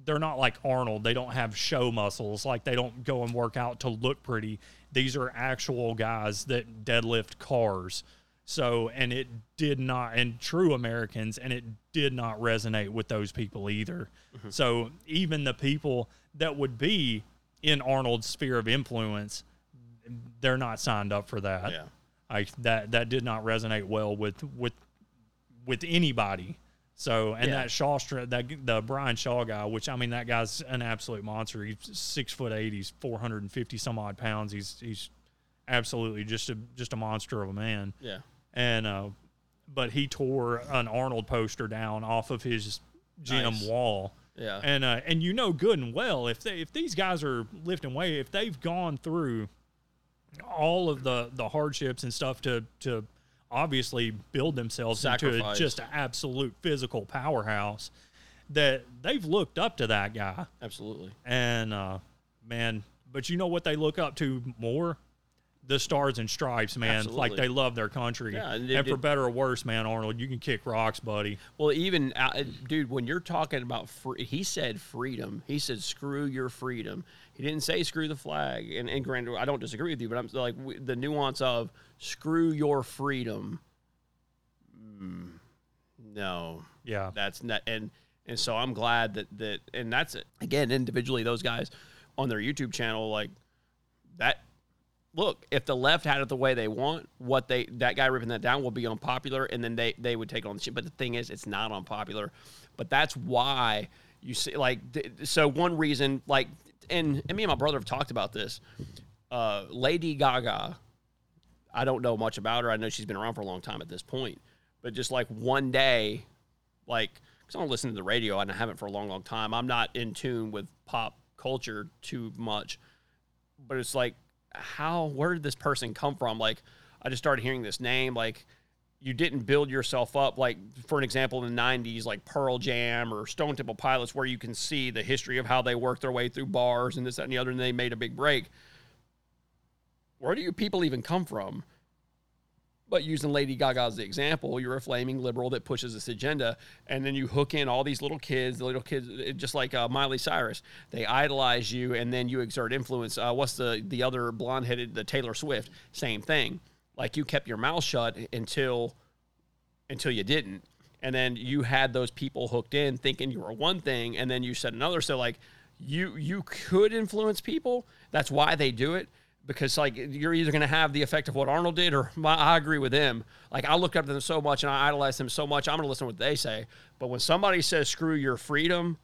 they're not like Arnold. They don't have show muscles. Like they don't go and work out to look pretty. These are actual guys that deadlift cars. So, and it did not, and true Americans, and it did not resonate with those people either. Mm-hmm. So, even the people that would be in Arnold's sphere of influence, they're not signed up for that. Yeah. Like that, that did not resonate well with with with anybody. So, and Yeah. that Shawstra, that the Brian Shaw guy, which I mean, that guy's an absolute monster. He's six foot eight. He's four hundred and fifty some odd pounds. He's he's absolutely just a just a monster of a man. Yeah. And uh, but he tore an Arnold poster down off of his gym Nice. wall. Yeah. And uh, and you know good and well if they if these guys are lifting weight, if they've gone through all of the the hardships and stuff to to obviously build themselves into a, just an absolute physical powerhouse that they've looked up to that guy Absolutely. and uh man but you know what they look up to more the stars and stripes man like they love their country Yeah, and, and for did- better or worse man arnold you can kick rocks buddy Well, even uh, dude, when you're talking about free, he said freedom. He said screw your freedom. He didn't say screw the flag. And, and granted, I don't disagree with you, but I'm like the nuance of screw your freedom. Mm, no, yeah that's not. And and so I'm glad that that and that's it. Again, individually, those guys on their YouTube channel, like that. Look, if the left had it the way they want, what they that guy ripping that down will be unpopular, and then they they would take on the shit. But the thing is, it's not unpopular. But that's why you see, like, so one reason, like, and and me and my brother have talked about this. Uh, Lady Gaga, I don't know much about her. I know she's been around for a long time at this point, but just like one day, like, because I don't listen to the radio and I haven't for a long, long time. I'm not in tune with pop culture too much, but it's like, how, where did this person come from? Like, I just started hearing this name. Like, you didn't build yourself up, like, for an example, in the 90s, like Pearl Jam or Stone Temple Pilots, where you can see the history of how they worked their way through bars and this, that, and the other, and they made a big break. Where do you people even come from? But using Lady Gaga as the example, you're a flaming liberal that pushes this agenda, and then you hook in all these little kids, the little kids, just like uh, Miley Cyrus. They idolize you, and then you exert influence. Uh, what's the the other blonde headed, the Taylor Swift? Same thing. Like you kept your mouth shut until until you didn't, and then you had those people hooked in, thinking you were one thing, and then you said another. So like you you could influence people. That's why they do it because like you're either going to have the effect of what Arnold did, or my, I agree with him. Like I look up to them so much and I idolize them so much, I'm going to listen to what they say. But when somebody says "screw your freedom,"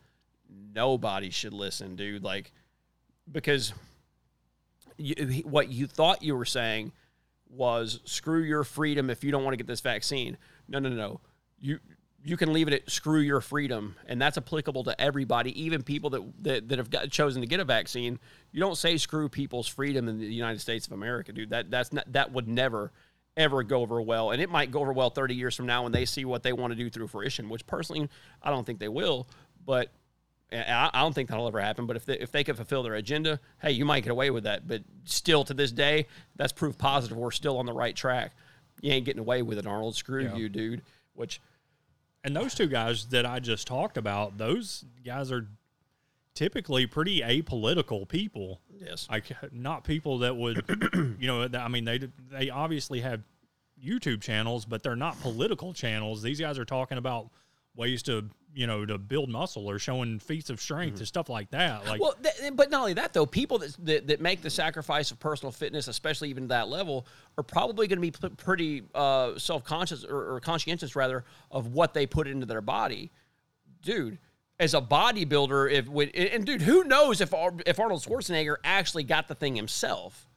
nobody should listen, dude. Like because you, what you thought you were saying was screw your freedom if you don't want to get this vaccine. No, no, no. You you can leave it at screw your freedom, and that's applicable to everybody, even people that that, that have got, chosen to get a vaccine. You don't say screw people's freedom in the United States of America, dude. That that's not that would never ever go over well, and it might go over well 30 years from now when they see what they want to do through fruition. Which personally, I don't think they will, but I, I don't think that'll ever happen. But if they, if they can fulfill their agenda, hey, you might get away with that. But still, to this day, that's proof positive. We're still on the right track. You ain't getting away with it, Arnold. Screw Yeah. you, dude. Which And those two guys that I just talked about, those guys are typically pretty apolitical people. yes, Like not people that would, you know, I mean they they obviously have YouTube channels, but they're not political channels. These guys are talking about ways to, you know, to build muscle or showing feats of strength and stuff like that. Like Well, th- but not only that though, people that, that that make the sacrifice of personal fitness, especially even to that level, are probably going to be p- pretty uh, self conscious or, or conscientious rather of what they put into their body, dude. As a bodybuilder, if and dude, who knows if Ar- if Arnold Schwarzenegger actually got the thing himself?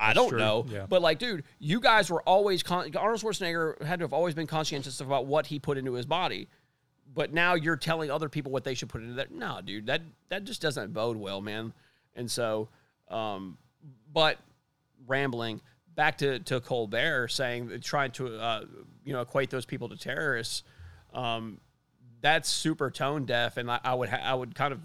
I don't know, yeah. but like, dude, you guys were always con- Arnold Schwarzenegger had to have always been conscientious about what he put into his body but now you're telling other people what they should put into that. No, dude, that that just doesn't bode well, man. And so, um, but rambling back to to Colbert saying trying to uh, you know equate those people to terrorists. Um, that's super tone deaf, and I, I would ha- I would kind of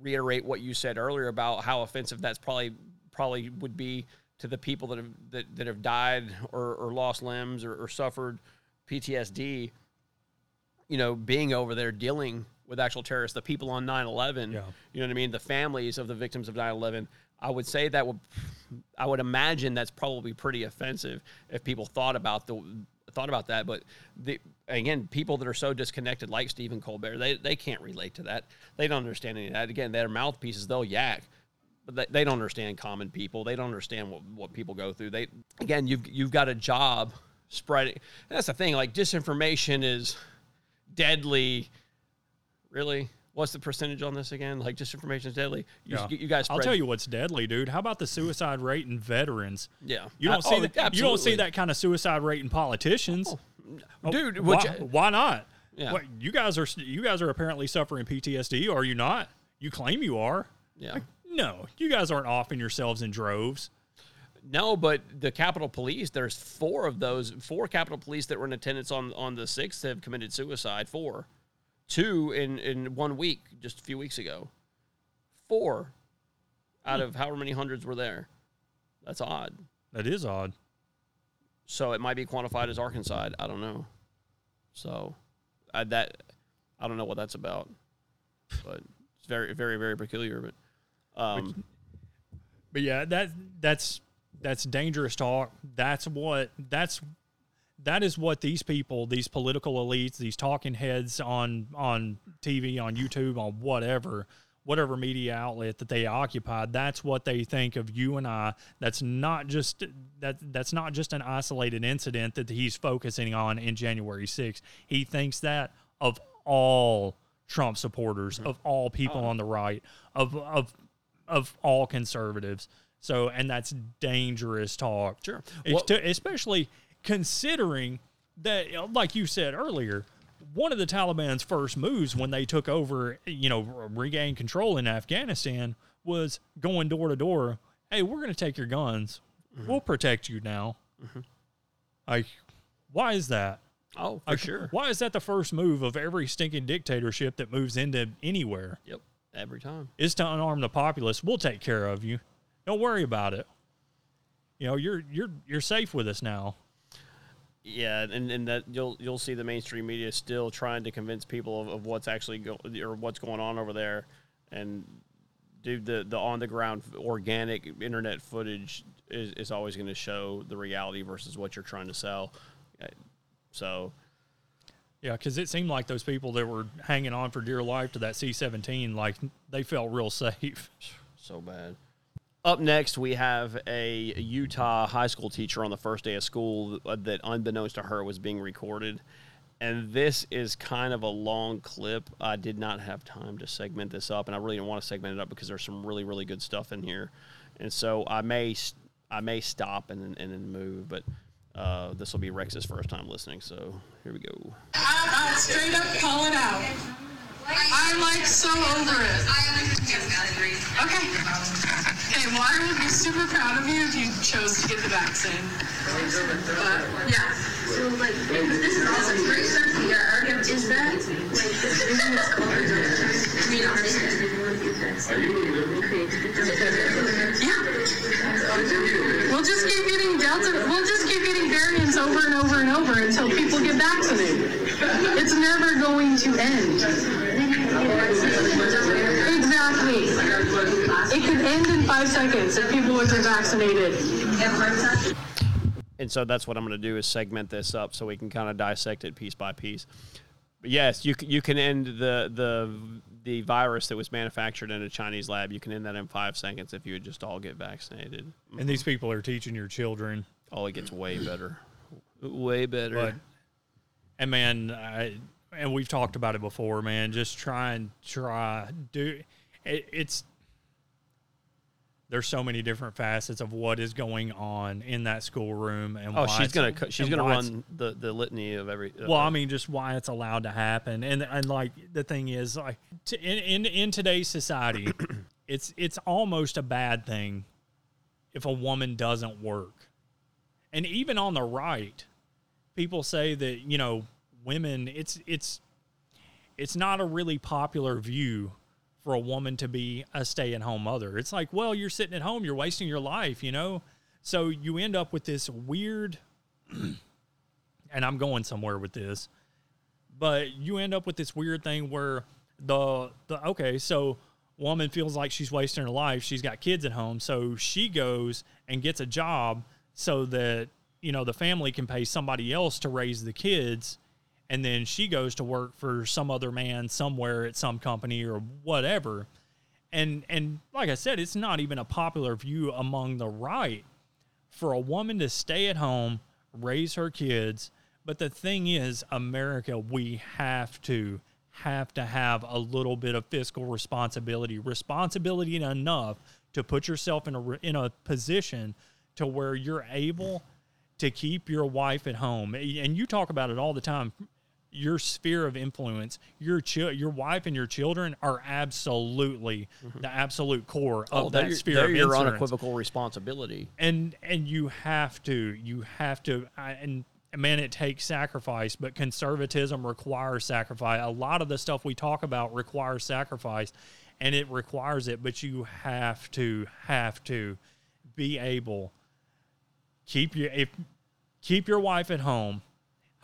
reiterate what you said earlier about how offensive that's probably probably would be to the people that have that, that have died or, or lost limbs or, or suffered PTSD. You know, being over there dealing with actual terrorists, the people on 9-11, Yeah. you know what I mean? The families of the victims of 9-11. I would say that would, I would imagine that's probably pretty offensive if people thought about the, thought about that. But the, again, people that are so disconnected, like Stephen Colbert, they, they can't relate to that. They don't understand any of that. Again, they're mouthpieces. They'll yak, they, they don't understand common people. They don't understand what, what people go through. They, again, you've, you've got a job spreading. And that's the thing. Like disinformation is deadly. Really? What's the percentage on this again? Like disinformation is deadly. You, Yeah. you guys, I'll tell you what's deadly, dude. How about the suicide rate in veterans? Yeah. You don't Uh, see oh, that. You don't see that kind of suicide rate in politicians, Oh, dude. Why, Which, why not? Yeah. What, you guys are you guys are apparently suffering PTSD, are you not? You claim you are. yeah. No, you guys aren't offing yourselves in droves. No, but the Capitol Police, there's four of those, four Capitol Police that were in attendance on on the sixth have committed suicide. Four, two in in one week, just a few weeks ago. Four out of however many hundreds were there. That's odd. That is odd. So it might be quantified as Arkancide. I don't know. So I, that I don't know what that's about, but it's very very very peculiar. But um, But yeah, that that's that's dangerous talk. That's what that's that is what these people, these political elites, these talking heads on on TV, on YouTube, on whatever, whatever media outlet that they occupy, that's what they think of you and I. That's not just that that's not just an isolated incident that he's focusing on in January 6th. He thinks that of all Trump supporters, of all people on the right, of of of all conservatives. So, and that's dangerous talk. Sure. Well- to- especially considering that, like you said earlier, one of the Taliban's first moves when they took over, you know, regained control in Afghanistan was going door to door. Hey, we're going to take your guns. Mm-hmm. We'll protect you now. Like, why is that? oh, for Like, sure. Why is that the first move of every stinking dictatorship that moves into anywhere? Yep, every time. is to unarm the populace. We'll take care of you. Don't worry about it. You know, you're you're you're safe with us now. Yeah, and, and that you'll you'll see the mainstream media still trying to convince people of, of what's actually go, or what's going on over there, and dude, the the on the ground organic internet footage is, is always going to show the reality versus what you're trying to sell. So Yeah, because it seemed like those people that were hanging on for dear life to that C-17, like they felt real safe. so bad. Up next, we have a Utah high school teacher on the first day of school that, unbeknownst to her, was being recorded. And this is kind of a long clip. I did not have time to segment this up, and I really didn't want to segment it up because there's some really, really good stuff in here. And so I may, I may stop and and then move, but uh, this will be Rex's first time listening. So here we go. I'm, I'll straight up call it out. I'm like so over it. Okay. Okay, I would be super proud of you if you chose to get the vaccine. But, yeah. So like, this is also pretty sexy. I have, is that, like, this isn't its or I mean, are they Yeah. We'll just keep getting Delta, we'll just keep getting variants over and over and over until people get vaccinated. It's never going to end. Exactly. It could end in five seconds if people would get vaccinated. and so that's what I'm going to do is segment this up so we can kind of dissect it piece by piece. But yes, you you can end the the the virus that was manufactured in a Chinese lab. You can end that in five seconds if you would just all get vaccinated. And these people are teaching your children. Oh, it gets way better, way better. But and man, I, and we've talked about it before, man. Just try and try do it, it's there's so many different facets of what is going on in that schoolroom and Oh, she's gonna she's gonna run the, the litany of every. of well, I mean, just why it's allowed to happen, and and like the thing is, like to, in, in in today's society, it's it's almost a bad thing if a woman doesn't work, and even on the right, people say that you know women, it's it's it's not a really popular view for a woman to be a stay-at-home mother. It's like, well, you're sitting at home, you're wasting your life, you know. So you end up with this weird and I'm going somewhere with this, but you end up with this weird thing where the the okay, so woman feels like she's wasting her life. She's got kids at home, so she goes and gets a job so that you know the family can pay somebody else to raise the kids, and then she goes to work for some other man somewhere at some company or whatever. And and like I said, it's not even a popular view among the right for a woman to stay at home, raise her kids. But the thing is, America, we have to have to have a little bit of fiscal responsibility, responsibility enough to put yourself in a in a position to where you're able to keep your wife at home. And you talk about it all the time. Your sphere of influence, your chi- your wife and your children are absolutely mm-hmm. the absolute core of oh, that sphere of your influence. unequivocal responsibility. and and you have to you have to I, and man it takes sacrifice but conservatism requires sacrifice. A lot of the stuff we talk about requires sacrifice and it requires it but you have to have to be able keep your if keep your wife at home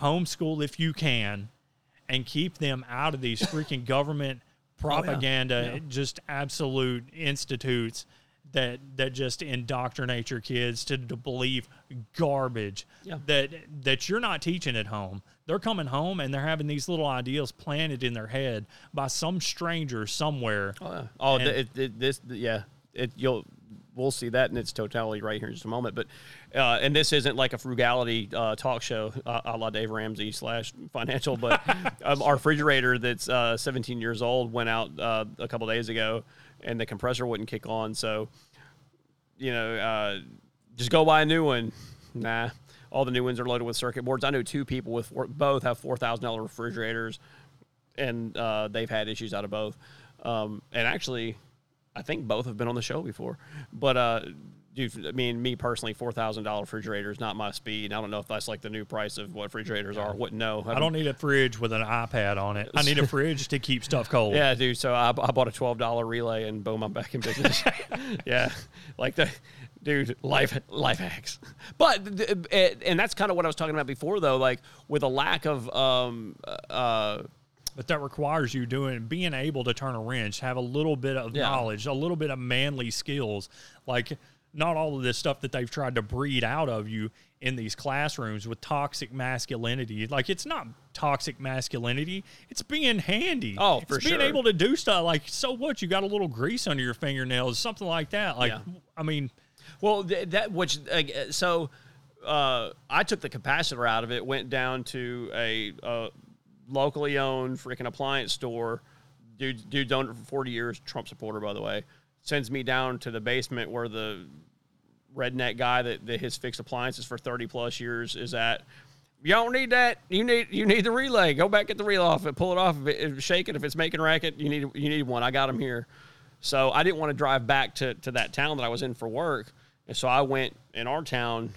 homeschool if you can and keep them out of these freaking government oh, propaganda just absolute institutes that that just indoctrinate your kids to, to believe garbage Yeah. that that you're not teaching at home. They're coming home and they're having these little ideas planted in their head by some stranger somewhere. Oh, yeah. oh And- th- it, it, this, yeah, it you'll we'll see that in its totality right here in just a moment. But uh, and this isn't like a frugality uh, talk show uh, a la Dave Ramsey slash financial, but um, our refrigerator that's uh, 17 years old went out uh, a couple days ago, and the compressor wouldn't kick on. So you know, uh, just go buy a new one. Nah. All the new ones are loaded with circuit boards. I know two people with four, both have four thousand dollar refrigerators, and uh, they've had issues out of both. Um, and actually, I think both have been on the show before. But uh, dude, I mean, me personally, four thousand dollar refrigerator is not my speed. I don't know if that's like the new price of what refrigerators are. Wouldn't know. i don't need a fridge with an ipad on it i need a fridge to keep stuff cold Yeah, dude. So I, I bought a twelve dollar relay, and boom, I'm back in business. yeah, like the dude, life life hacks. But and that's kind of what I was talking about before, though. Like with a lack of um uh but that requires you doing being able to turn a wrench have a little bit of Yeah. knowledge a little bit of manly skills. Like not all of this stuff that they've tried to breed out of you in these classrooms with toxic masculinity. Like it's not toxic masculinity. It's being handy. Oh, it's for being able to do stuff like so what? You got a little grease under your fingernails something like that. Like Yeah. i mean Well, th- that which uh, so uh, I took the capacitor out of it, went down to a, uh locally owned freaking appliance store. Dude, dude, owned it for forty years. Trump supporter, by the way. Sends me down to the basement where the redneck guy that, that his fixed appliances for thirty plus years is at. You don't need that. You need you need the relay. Go back get the relay off it. Pull it off. If, it, it's shaking, if it's making racket, you need you need one. I got them here. So I didn't want to drive back to, to that town that I was in for work. And so I went in our town.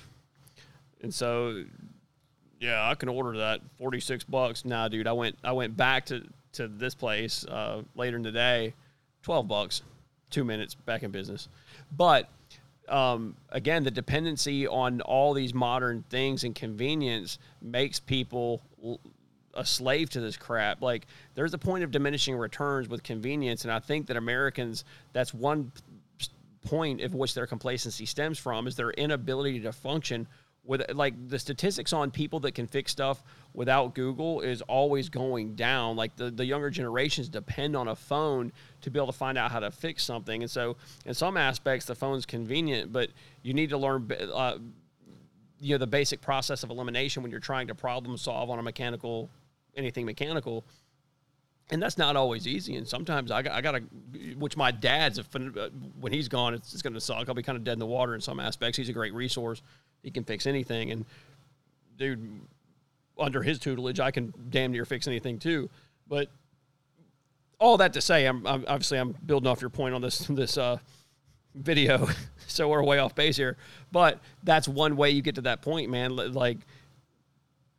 And so, yeah, I can order that 46 bucks. Nah, dude, I went, I went back to, to this place uh, later in the day, 12 bucks, two minutes back in business. But um, again, the dependency on all these modern things and convenience makes people l- a slave to this crap. Like, there's a point of diminishing returns with convenience, and I think that Americans, that's one point of which their complacency stems from, is their inability to function with like the statistics on people that can fix stuff without Google is always going down. Like the, the younger generations depend on a phone to be able to find out how to fix something. And so, in some aspects, the phone's convenient, but you need to learn, uh, you know, the basic process of elimination when you're trying to problem solve on a mechanical, anything mechanical. and that's not always easy. And sometimes I got, I got to, which my dad's, a, uh, when he's gone, it's, it's going to suck. I'll be kind of dead in the water in some aspects. He's a great resource. He can fix anything. And dude, under his tutelage, I can damn near fix anything too. But all that to say, I'm, I'm obviously I'm building off your point on this this uh, video, so we're way off base here. But that's one way you get to that point, man. Like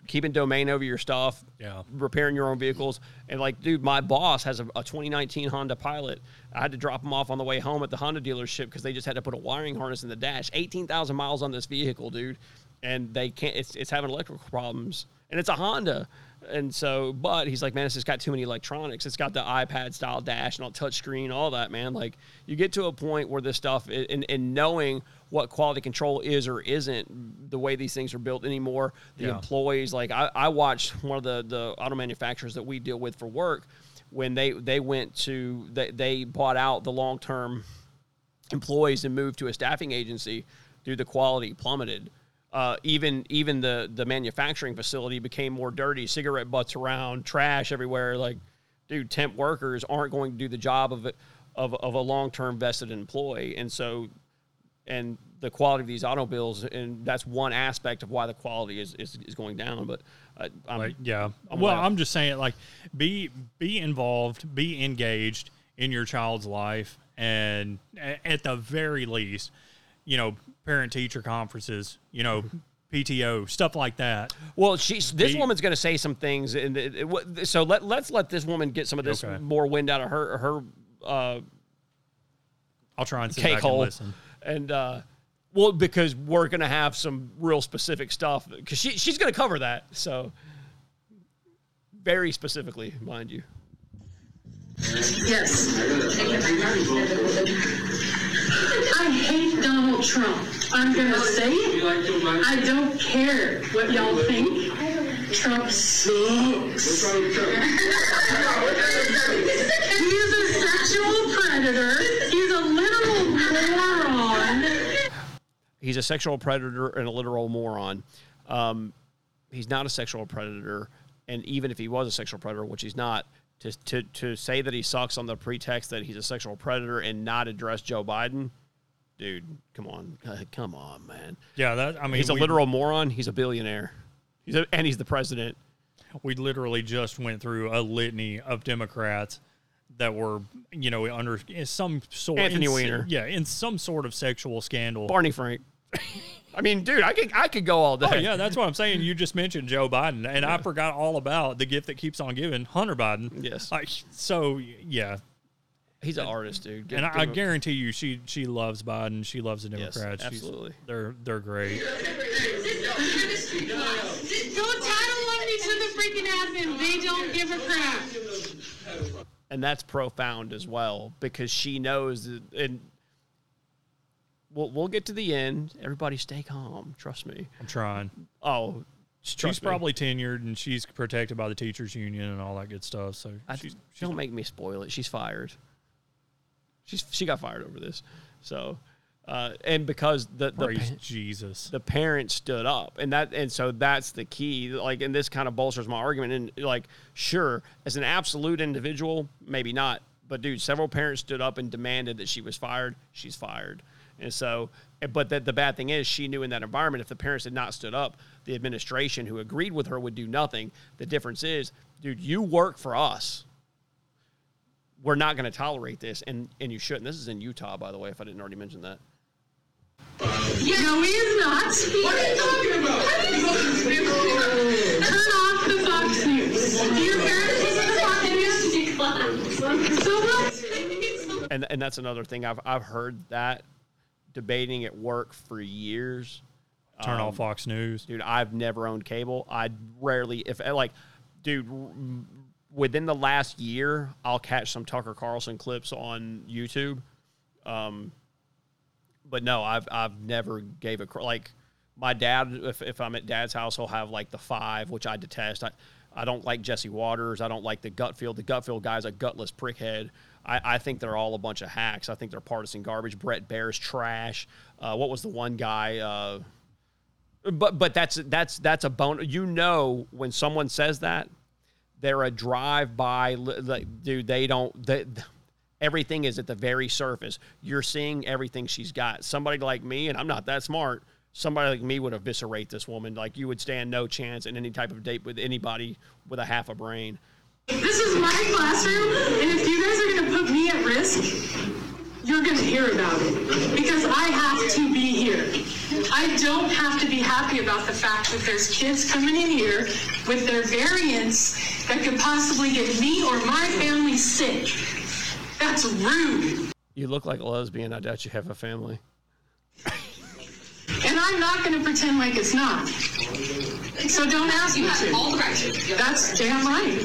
keeping domain over your stuff, Yeah. repairing your own vehicles, and like, dude, my boss has a, a 2019 Honda Pilot. I had to drop him off on the way home at the Honda dealership because they just had to put a wiring harness in the dash. 18,000 miles on this vehicle, dude, and they can't. It's it's having electrical problems, and it's a Honda. And so, but he's like, man, it's just got too many electronics. It's got the iPad style dash and all touch screen, all that, man. Like, you get to a point where this stuff, and, and knowing what quality control is or isn't, the way these things are built anymore, the Yeah. employees. Like, I, I watched one of the the auto manufacturers that we deal with for work when they they went to they they bought out the long term employees and moved to a staffing agency, dude, the quality plummeted. Uh, even even the the manufacturing facility became more dirty, cigarette butts around, trash everywhere. Like, dude, temp workers aren't going to do the job of it of, of a long term vested employee, and so and the quality of these automobiles, and that's one aspect of why the quality is is, is going down. But uh, I'm, Like, yeah. I'm well, I'm just saying, like, be be involved, be engaged in your child's life, and at the very least, you know, parent teacher conferences, you know, PTO stuff like that. Well, she's this Be- woman's going to say some things, and it, it- so let let's let this woman get some of this Okay. more wind out of her her uh, I'll try and sit back and listen. And uh, well, because we're going to have some real specific stuff because she she's going to cover that, so very specifically, mind you. Yes. I hate Donald Trump. I'm gonna say it. I don't care what y'all think. Trump sucks. He is a sexual predator. He's a literal moron. He's a sexual predator and a literal moron. Um, he's not a sexual predator, and even if he was a sexual predator, which he's not, to, to to say that he sucks on the pretext that he's a sexual predator and not address Joe Biden, dude, come on, come on, man. Yeah, that I mean, He's a we- literal moron. He's a billionaire. He's a, and he's the president. we literally just went through a litany of Democrats that were, you know, under some sort Anthony in, Weiner. yeah, in some sort of sexual scandal. Barney Frank. I mean, dude, I could I could go all oh, day. Oh yeah, that's what I'm saying. You just mentioned Joe Biden, and I forgot all about the gift that keeps on giving, Hunter Biden. Yes. Like, so yeah, He's an artist, dude. Give- and I, give I him- guarantee you, she she loves Biden. She loves the Yes, Democrats. She's- absolutely. they're they're great. Don't tattle on each other freaking admin. They don't give a crap. And that's profound as well because she knows that, and we'll we'll get to the end. Everybody, stay calm. Trust me. I'm trying. Oh, She's me. probably tenured and she's protected by the teachers union and all that good stuff. So I, she's, don't make me spoil it. She's fired. She's she got fired over this. So, uh, and because the the praise pa- Jesus. the parents stood up and that and so that's the key like and this kind of bolsters my argument and like sure as an absolute individual maybe not but dude several parents stood up and demanded that she was fired she's fired. And so but the, the bad thing is she knew in that environment if the parents had not stood up the administration who agreed with her would do nothing. The difference is dude you work for us. We're not going to tolerate this and and you shouldn't. This is in utah by the way if i didn't already mention that No, he is not. What are you talking about? Turn off the Fox News. Your parents listen to Fox News? So what? and and that's another thing I've I've heard that debating at work for years. Turn Um, off Fox News. dude. I've never owned cable. I rarely, if like, dude, r- within the last year, I'll catch some Tucker Carlson clips on YouTube. Um, but no, I've I've never gave a like my dad. If, if I'm at dad's house, he'll have like the five, which I detest. I I don't like Jesse Watters. I don't like the Gutfeld. The Gutfeld guy's a gutless prickhead. I, I think they're all a bunch of hacks. I think they're partisan garbage. Bret Baier's trash. Uh, what was the one guy? Uh, but but that's that's that's a bone. You know when someone says that, they're a drive-by. Like, dude, they don't. They, everything is at the very surface. You're seeing everything she's got. Somebody like me, and I'm not that smart. Somebody like me would eviscerate this woman. Like you would stand no chance in any type of date with anybody with a half a brain. This is my classroom, and if you guys are going to put me at risk, you're going to hear about it because I have to be here. I don't have to be happy about the fact that there's kids coming in here with their variants that could possibly get me or my family sick. That's rude. You look like a lesbian. I doubt you have a family. And I'm not going to pretend like it's not. So don't ask me to. All the right. That's damn right.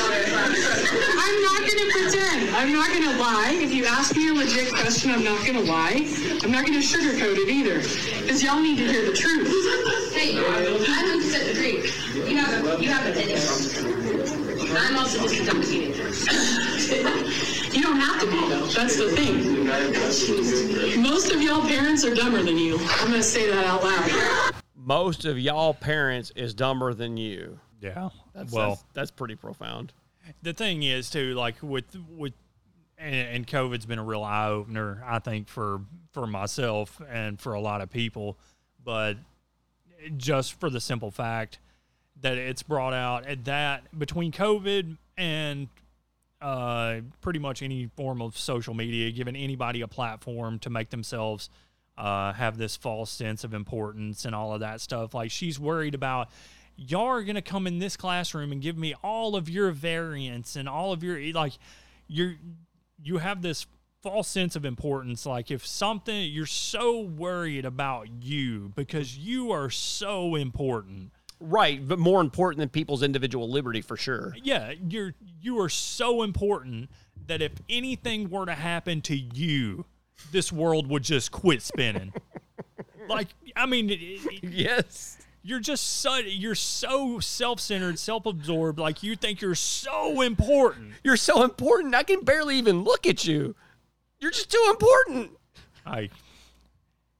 I'm not going to pretend. I'm not going to lie. If you ask me a legit question, I'm not going to lie. I'm not going to sugarcoat it either. Because y'all need to hear the truth. Hey, I'm in consent decree. You have a, you have an opinion. I'm also just a dumb teenager. You don't have to be, though. That's the thing. Most of y'all parents are dumber than you. I'm going to say that out loud. Most of y'all parents is dumber than you. Yeah. That's, well, that's, that's pretty profound. the thing is too, like with with and, and COVID's been a real eye opener, I think for for myself and for a lot of people, but just for the simple fact that it's brought out at that between COVID and uh, pretty much any form of social media, giving anybody a platform to make themselves uh, have this false sense of importance and all of that stuff. Like she's worried about y'all are gonna come in this classroom and give me all of your variants and all of your like you're you have this false sense of importance like if something you're so worried about you because you are so important Right, but more important than people's individual liberty for sure. yeah you're you are so important that if anything were to happen to you this world would just quit spinning like i mean it- it- Yes. You're just so you're so self-centered self-absorbed like you think you're so important You're so important. I can barely even look at you. You're just too important. I,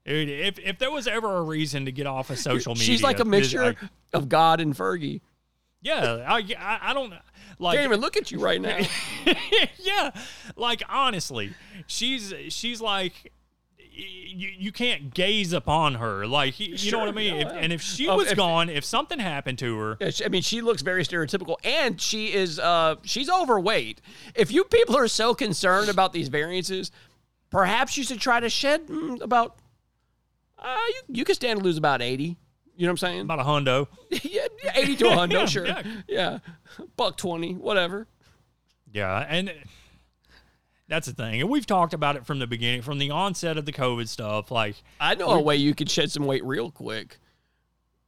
dude, if if there was ever a reason to get off of social media, She's like a mixture I- of God and Fergie. yeah, I, I I don't like. Can't even look at you right now. yeah, like honestly, she's she's like. You, you can't gaze upon her like you, you know what I mean. no, If, and if she Oh, was if- gone, if something happened to her, Yeah, she- I mean, she looks very stereotypical, and she is uh she's overweight. If you people are so concerned about these variances, perhaps you should try to shed mm, about. Uh, you you could stand to lose about eighty. You know what I'm saying? about a hundo, yeah, yeah, eighty to a hundo, Yeah, sure. yeah. Yeah. buck twenty, whatever. Yeah, and that's the thing. And we've talked about it from the beginning, from the onset of the COVID stuff. Like, I know a way you could shed some weight real quick.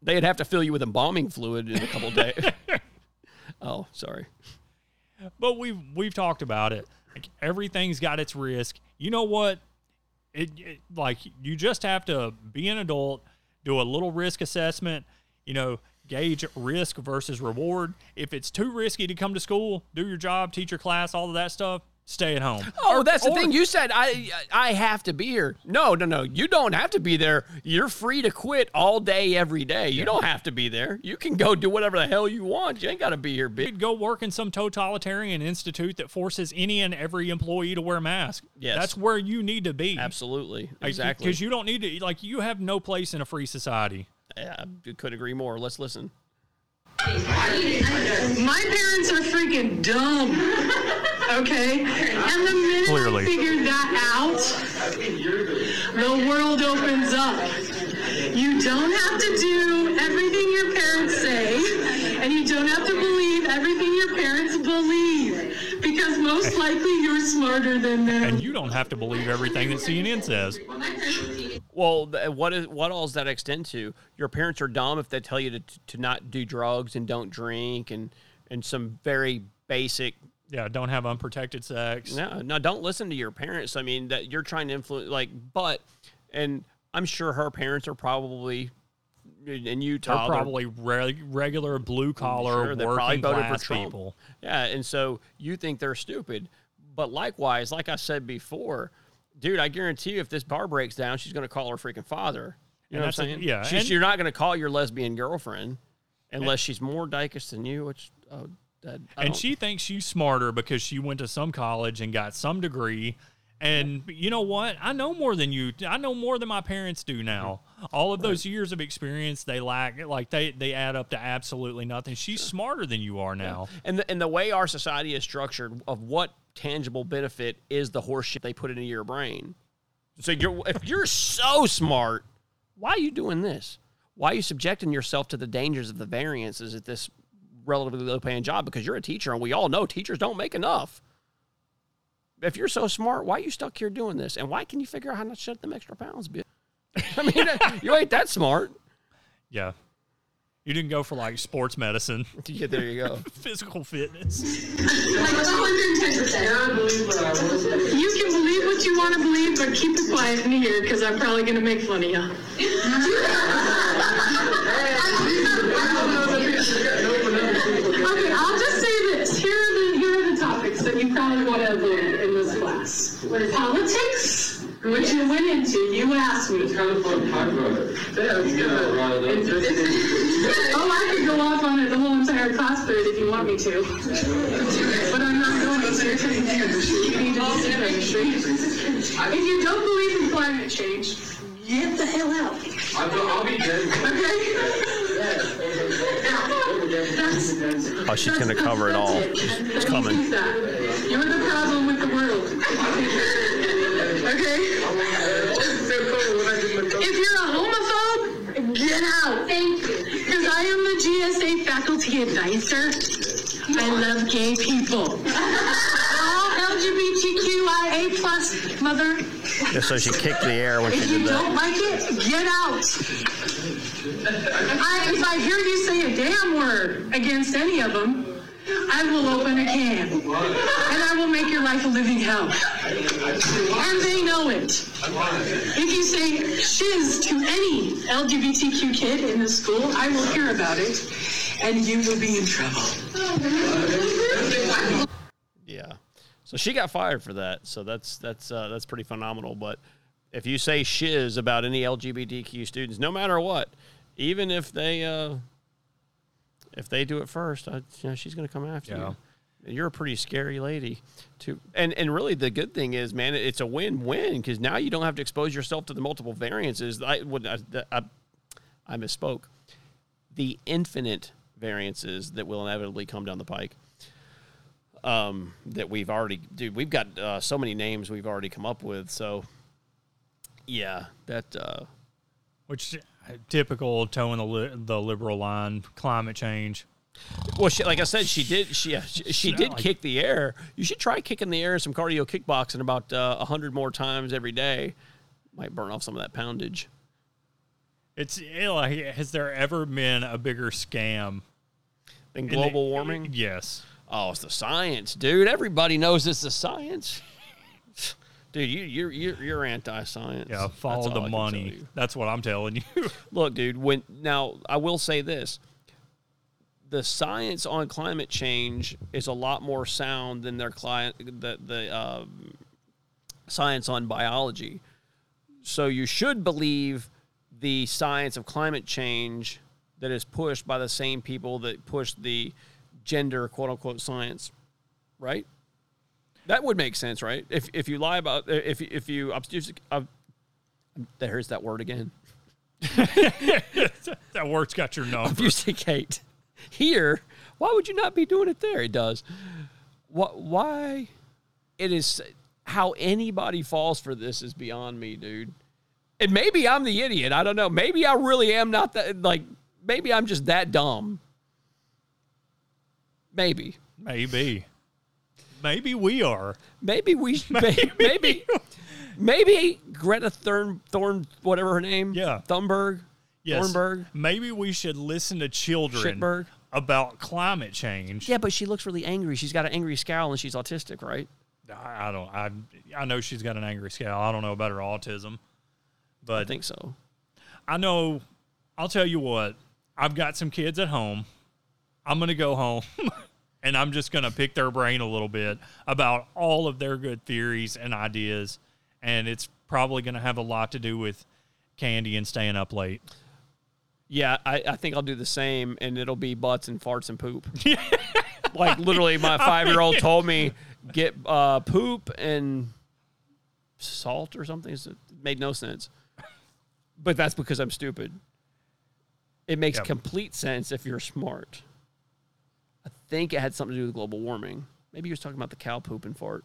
They'd have to fill you with embalming fluid in a couple days. oh, sorry. but we've we've talked about it. Like everything's got its risk. You know what? It, it like you just have to be an adult, do a little risk assessment. You know, gauge risk versus reward. If it's too risky to come to school, do your job, teach your class, all of that stuff, stay at home. Oh, that's the or- thing. You said I I have to be here. No, no, no. You don't have to be there. You're free to quit all day, every day. You don't have to be there. You can go do whatever the hell you want. You ain't got to be here, You bitch. could go work in some totalitarian institute that forces any and every employee to wear a mask. Yes. That's where you need to be. Absolutely, exactly. Because you don't need to, like, you have no place in a free society. yeah, I could agree more. Let's listen. My parents are freaking dumb. Okay? And the minute Clearly. I figured that out, the world opens up. You don't have to do everything your parents say, and you don't have to believe everything your parents believe, because most likely you're smarter than them. And you don't have to believe everything that CNN says. Well, th- what is what all does that extend to? Your parents are dumb if they tell you to to not do drugs and don't drink and and some very basic Yeah, don't have unprotected sex. No, no, don't listen to your parents. I mean, that you're trying to influence, like, but, and I'm sure her parents are probably in Utah. They're probably re- regular blue collar sure, working class people. Yeah, and so you think they're stupid, but likewise, like I said before, dude, I guarantee you, if this bar breaks down, she's going to call her freaking father. You know what I'm that's a- saying? yeah, She's, and- you're not going to call your lesbian girlfriend unless she's more dykus than you, which, oh, that, and she thinks she's smarter because she went to some college and got some degree. And you know what? I know more than you. I know more than my parents do now. Mm-hmm. All of those years of experience they lack, like they they add up to absolutely nothing. She's smarter than you are now. and the, and the way our society is structured of what tangible benefit is the horseshit they put into your brain. So you're if you're so smart, why are you doing this? Why are you subjecting yourself to the dangers of the variances at this relatively low paying job? Because you're a teacher and we all know teachers don't make enough. If you're so smart, why are you stuck here doing this? And why can you figure out how to shut them extra pounds, bitch? I mean, you ain't that smart. Yeah, you didn't go for like sports medicine, Yeah, there you go. physical fitness. Like 210%. You can believe what you want to believe, but keep it quiet in here because I'm probably going to make fun of you. Class. Politics, which you went into. You asked me. It's kind of fun to talk about it. Yeah, it's Oh, I could go off on it the whole entire class period if you want me to. But I'm not going to. You need to disagree. If you don't believe in climate change, get the hell out. I'll, I'll be dead. Okay? Oh, she's gonna cover it all. It's coming. You're the problem with the world. Okay? If you're a homophobe, get out. Thank you. Because I am the GSA faculty advisor. I love gay people. All LGBTQIA plus mother. Just so she kicked the air when she If you don't like it, get out. I, if I hear you say a damn word against any of them, I will open a can. And I will make your life a living hell. And they know it. If you say shiz to any LGBTQ kid in the school, I will hear about it. And you will be in trouble. Yeah. So she got fired for that. So that's that's uh, that's pretty phenomenal. But if you say shiz about any LGBTQ students, no matter what, even if they uh, if they do it first, I, you know, she's going to come after Yeah. you. You're a pretty scary lady, too. And and really, the good thing is, man, it's a win-win because now you don't have to expose yourself to the multiple variances. I would I, I, I misspoke. The infinite variances that will inevitably come down the pike um, that we've already, dude, we've got uh, so many names we've already come up with. So, yeah, that, uh, Which typical towing the li- the liberal line, climate change. well, she, like I said, she did, she, she, she did like- kick the air. You should try kicking the air in some cardio kickboxing about uh, a hundred more times every day. Might burn off some of that poundage. It's eh, like, has there ever been a bigger scam? than in the- global warming. Yes. Oh, it's the science, dude. Everybody knows it's the science. Dude, you, you're you're you're anti-science. Yeah, follow all the money. That's what I'm telling you. Look, dude, when now I will say this. The science on climate change is a lot more sound than their client the the um, science on biology. So you should believe the science of climate change that is pushed by the same people that push the gender quote unquote science, right? That would make sense, right? If if you lie about if if you obfusc- uh, there's that word again. that word's got your number. obfuscate here, why would you not be doing it there? It does. What? Why? It is how anybody falls for this is beyond me, dude. And maybe I'm the idiot. I don't know. Maybe I really am not that. Like, maybe I'm just that dumb. Maybe. Maybe. Maybe we are. Maybe we. Maybe. Maybe. Maybe Greta Thorn, Thorn, whatever her name. Yeah. Thunberg. Yes. Thornburg. Maybe we should listen to children Shitberg. about climate change. Yeah, but she looks really angry. She's got an angry scowl and she's autistic, right? I, I don't. I I know she's got an angry scowl. I don't know about her autism, but I think so. I know. I'll tell you what. I've got some kids at home. I'm gonna go home, and I'm just gonna pick their brain a little bit about all of their good theories and ideas, and it's probably gonna have a lot to do with candy and staying up late. Yeah, I, I think I'll do the same, and it'll be butts and farts and poop. like literally, my five year old told me get uh, poop and salt or something. It made no sense, but that's because I'm stupid. It makes Yep. complete sense if you're smart. I think it had something to do with global warming. Maybe he was talking about the cow poop and fart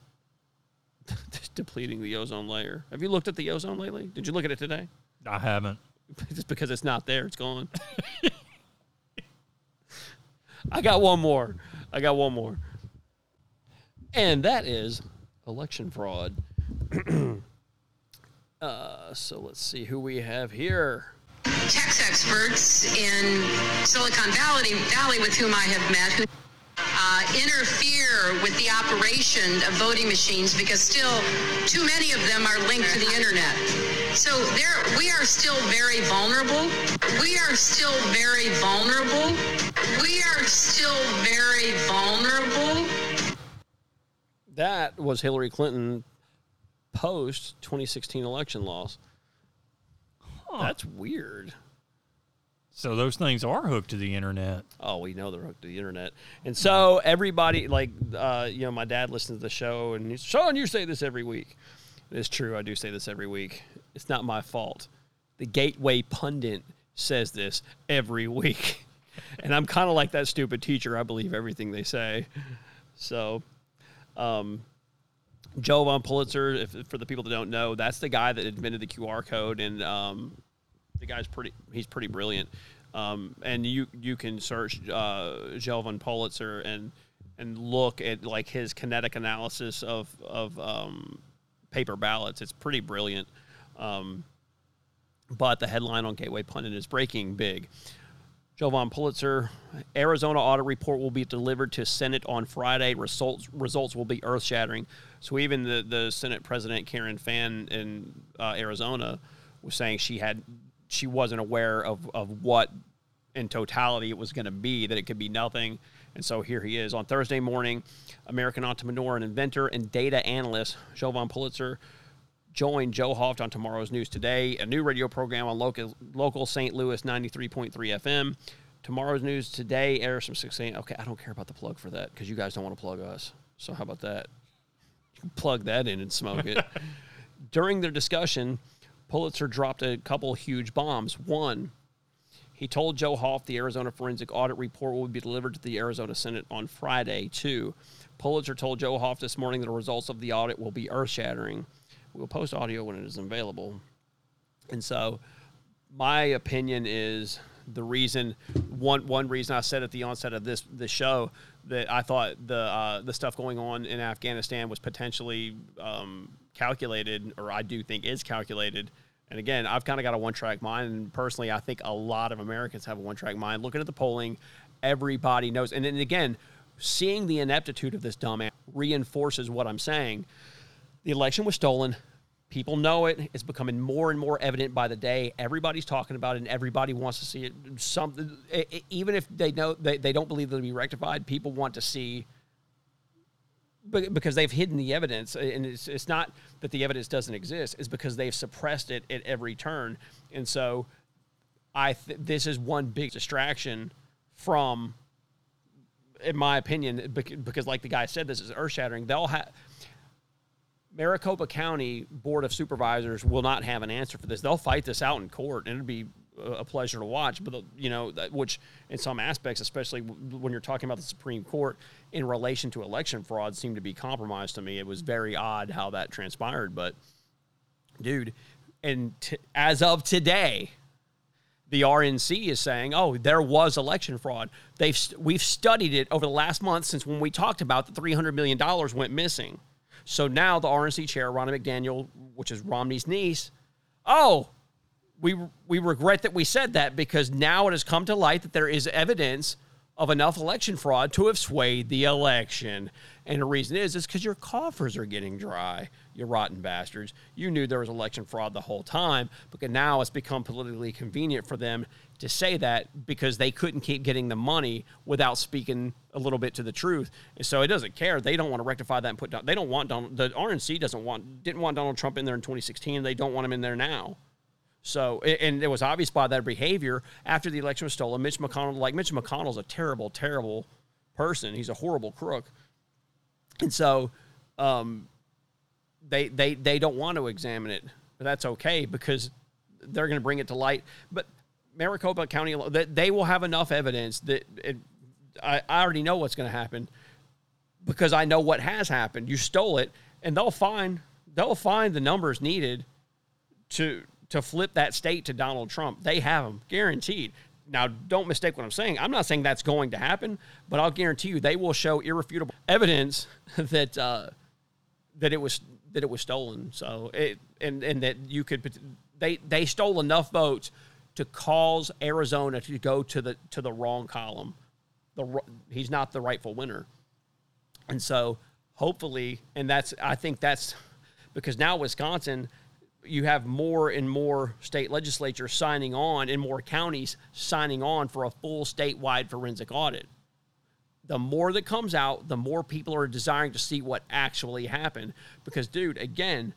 depleting the ozone layer. Have you looked at the ozone lately? Did you look at it today? I haven't. Just because it's not there, it's gone. I got one more. I got one more. And that is election fraud. uh, so let's see who we have here. tax experts in Silicon Valley, Valley with whom I have met who uh, interfere with the operation of voting machines because still too many of them are linked to the internet. So there, we are still very vulnerable. We are still very vulnerable. We are still very vulnerable. That was Hillary Clinton post 2016 election loss. That's weird. So those things are hooked to the internet. Oh, we know they're hooked to the internet, and so everybody, like, uh, you know, my dad listens to the show, and he's Sean, you say this every week. It's true, I do say this every week. It's not my fault. The Gateway pundit says this every week, and I'm kind of like that stupid teacher. I believe everything they say. So, um, Jovan Pulitzer, if, for the people that don't know, that's the guy that invented the QR code, and um, the guy's pretty. He's pretty brilliant. Um, and you you can search uh, Jovan Pulitzer and and look at like his kinetic analysis of of um, paper ballots. It's pretty brilliant. Um, but the headline on Gateway Pundit is breaking big. Jovan Pulitzer, Arizona audit report will be delivered to Senate on Friday. Results results will be earth shattering. So even the the Senate President Karen Fann in uh, Arizona was saying she had she wasn't aware of of what in totality it was going to be that it could be nothing. And so here he is on Thursday morning. American entrepreneur and inventor and data analyst Jovan Pulitzer joined Joe Hoft on tomorrow's News Today, a new radio program on local local St. Louis 93.3 FM. Tomorrow's News Today airs from 6 a.m. Okay, I don't care about the plug for that because you guys don't want to plug us. So how about that? You can plug that in and smoke it. During their discussion, Pulitzer dropped a couple huge bombs. One, he told Joe Hoft the Arizona forensic audit report will be delivered to the Arizona Senate on Friday. Two, Pulitzer told Joe Hoft this morning that the results of the audit will be earth shattering. We'll post audio when it is available. And so, my opinion is the reason one one reason I said at the onset of this this show that I thought the uh, the stuff going on in Afghanistan was potentially um, calculated, or I do think is calculated. And again, I've kind of got a one track mind, and personally, I think a lot of Americans have a one track mind. Looking at the polling, everybody knows. And then again, seeing the ineptitude of this dumbass reinforces what I'm saying. The election was stolen. People know it. It's becoming more and more evident by the day. Everybody's talking about it, and everybody wants to see it. Something, even if they know they, they don't believe it'll be rectified, people want to see because they've hidden the evidence, and it's, it's not that the evidence doesn't exist; it's because they've suppressed it at every turn. And so, I th- this is one big distraction from, in my opinion, because like the guy said, this is earth shattering. They'll have. Maricopa County Board of Supervisors will not have an answer for this. They'll fight this out in court, and it'll be a pleasure to watch. But the- you know, which in some aspects, especially when you're talking about the Supreme Court in relation to election fraud, seemed to be compromised to me. It was very odd how that transpired. But, dude, and t- as of today, the RNC is saying, "Oh, there was election fraud." They've we've studied it over the last month since when we talked about the three hundred million dollars went missing. So now the RNC chair, Ronna McDaniel, which is Romney's niece, oh, we we regret that we said that because now it has come to light that there is evidence of enough election fraud to have swayed the election. And the reason is is because your coffers are getting dry, you rotten bastards. You knew there was election fraud the whole time, but now it's become politically convenient for them to say that because they couldn't keep getting the money without speaking a little bit to the truth. And so it doesn't care. They don't want to rectify that and put down. They don't want Donald. The RNC doesn't want didn't want Donald Trump in there in 2016. They don't want him in there now. So, and it was obvious by that behavior after the election was stolen. Mitch McConnell, like Mitch McConnell's a terrible, terrible person. He's a horrible crook, and so um, they they they don't want to examine it, but that's okay because they're going to bring it to light. But Maricopa County, that they will have enough evidence that it, I, I already know what's going to happen because I know what has happened. You stole it, and they'll find they'll find the numbers needed to to flip that state to Donald Trump. They have them guaranteed. Now, don't mistake what I'm saying. I'm not saying that's going to happen, but I'll guarantee you they will show irrefutable evidence that uh, that it was that it was stolen. So it and and that you could they they stole enough votes to cause Arizona to go to the to the wrong column. The he's not the rightful winner. And so hopefully, and that's, I think that's because now Wisconsin, you have more and more state legislatures signing on and more counties signing on for a full statewide forensic audit. The more that comes out, the more people are desiring to see what actually happened. Because, dude, again,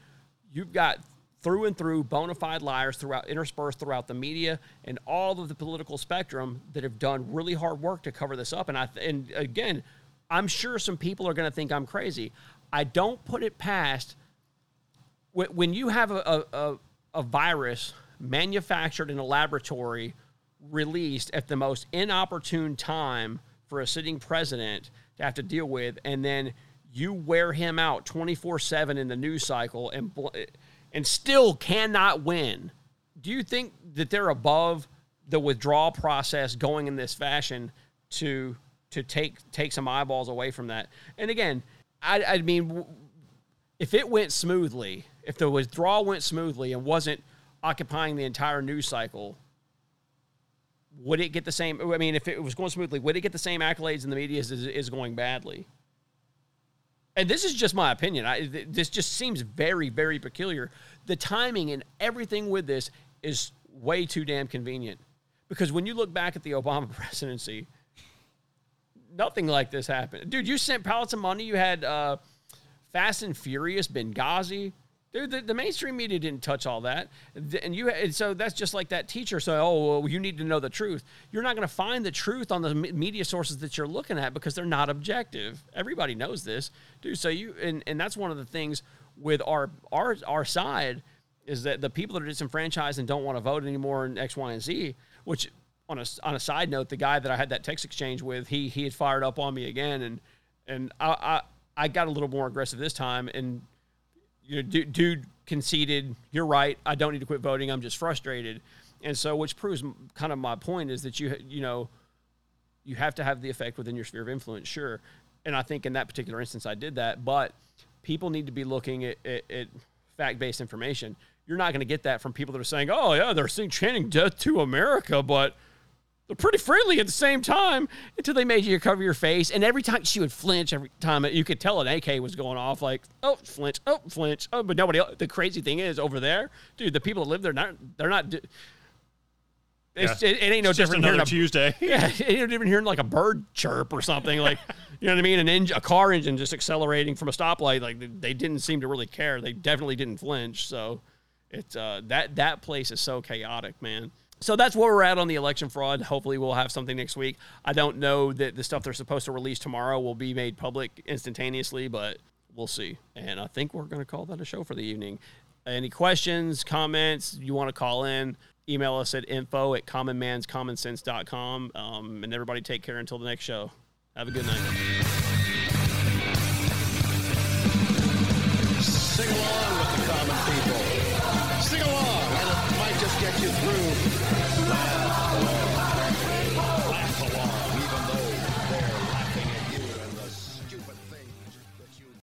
you've got through and through bona fide liars throughout interspersed throughout the media and all of the political spectrum that have done really hard work to cover this up. And I and again, I'm sure some people are going to think I'm crazy. I don't put it past when you have a, a, a, a virus manufactured in a laboratory, released at the most inopportune time for a sitting president to have to deal with, and then you wear him out 24 7 in the news cycle and, and still cannot win. Do you think that they're above the withdrawal process going in this fashion to to take take some eyeballs away from that? And again, I, I mean, if it went smoothly, if the withdrawal went smoothly and wasn't occupying the entire news cycle, would it get the same? I mean, if it was going smoothly, would it get the same accolades in the media as it is going badly? And this is just my opinion. I, this just seems very, very peculiar. The timing and everything with this is way too damn convenient. Because when you look back at the Obama presidency, nothing like this happened. Dude, you sent pallets of money. You had uh, Fast and Furious, Benghazi. Dude, the, the mainstream media didn't touch all that, and you. And so that's just like that teacher. So, oh, well, you need to know the truth. You're not going to find the truth on the media sources that you're looking at because they're not objective. Everybody knows this, dude. So you, and and that's one of the things with our our our side is that the people that are disenfranchised and don't want to vote anymore in X, Y, and Z. Which on a on a side note, the guy that I had that text exchange with, he he had fired up on me again, and and I I, I got a little more aggressive this time, and you know, dude, dude conceded, you're right. I don't need to quit voting. I'm just frustrated. And so, which proves kind of my point is that you, you know, you have to have the effect within your sphere of influence, sure. And I think in that particular instance, I did that. But people need to be looking at, at, at fact based information. You're not going to get that from people that are saying, oh, yeah, they're chanting death to America, but they're pretty friendly at the same time until they made you cover your face. And every time she would flinch, every time you could tell an AK was going off, like, oh, flinch, oh, flinch, oh, but nobody else. The crazy thing is, over there, dude, the people that live there, not, they're not. Yeah. it, it ain't no It's just different hearing another a- Tuesday. Yeah, it ain't no different hearing like a bird chirp or something. Like, you know what I mean? An engine, a car engine just accelerating from a stoplight. Like they, they didn't seem to really care. They definitely didn't flinch. So it's uh, that that place is so chaotic, man. So that's where we're at on the election fraud. Hopefully, we'll have something next week. I don't know that the stuff they're supposed to release tomorrow will be made public instantaneously, but we'll see. And I think we're going to call that a show for the evening. Any questions, comments, you want to call in, email us at info at commonmanscommonsense.com. Um, and everybody take care until the next show. Have a good night. Sing along with the common people. Sing along, and it might just get you through. Fire!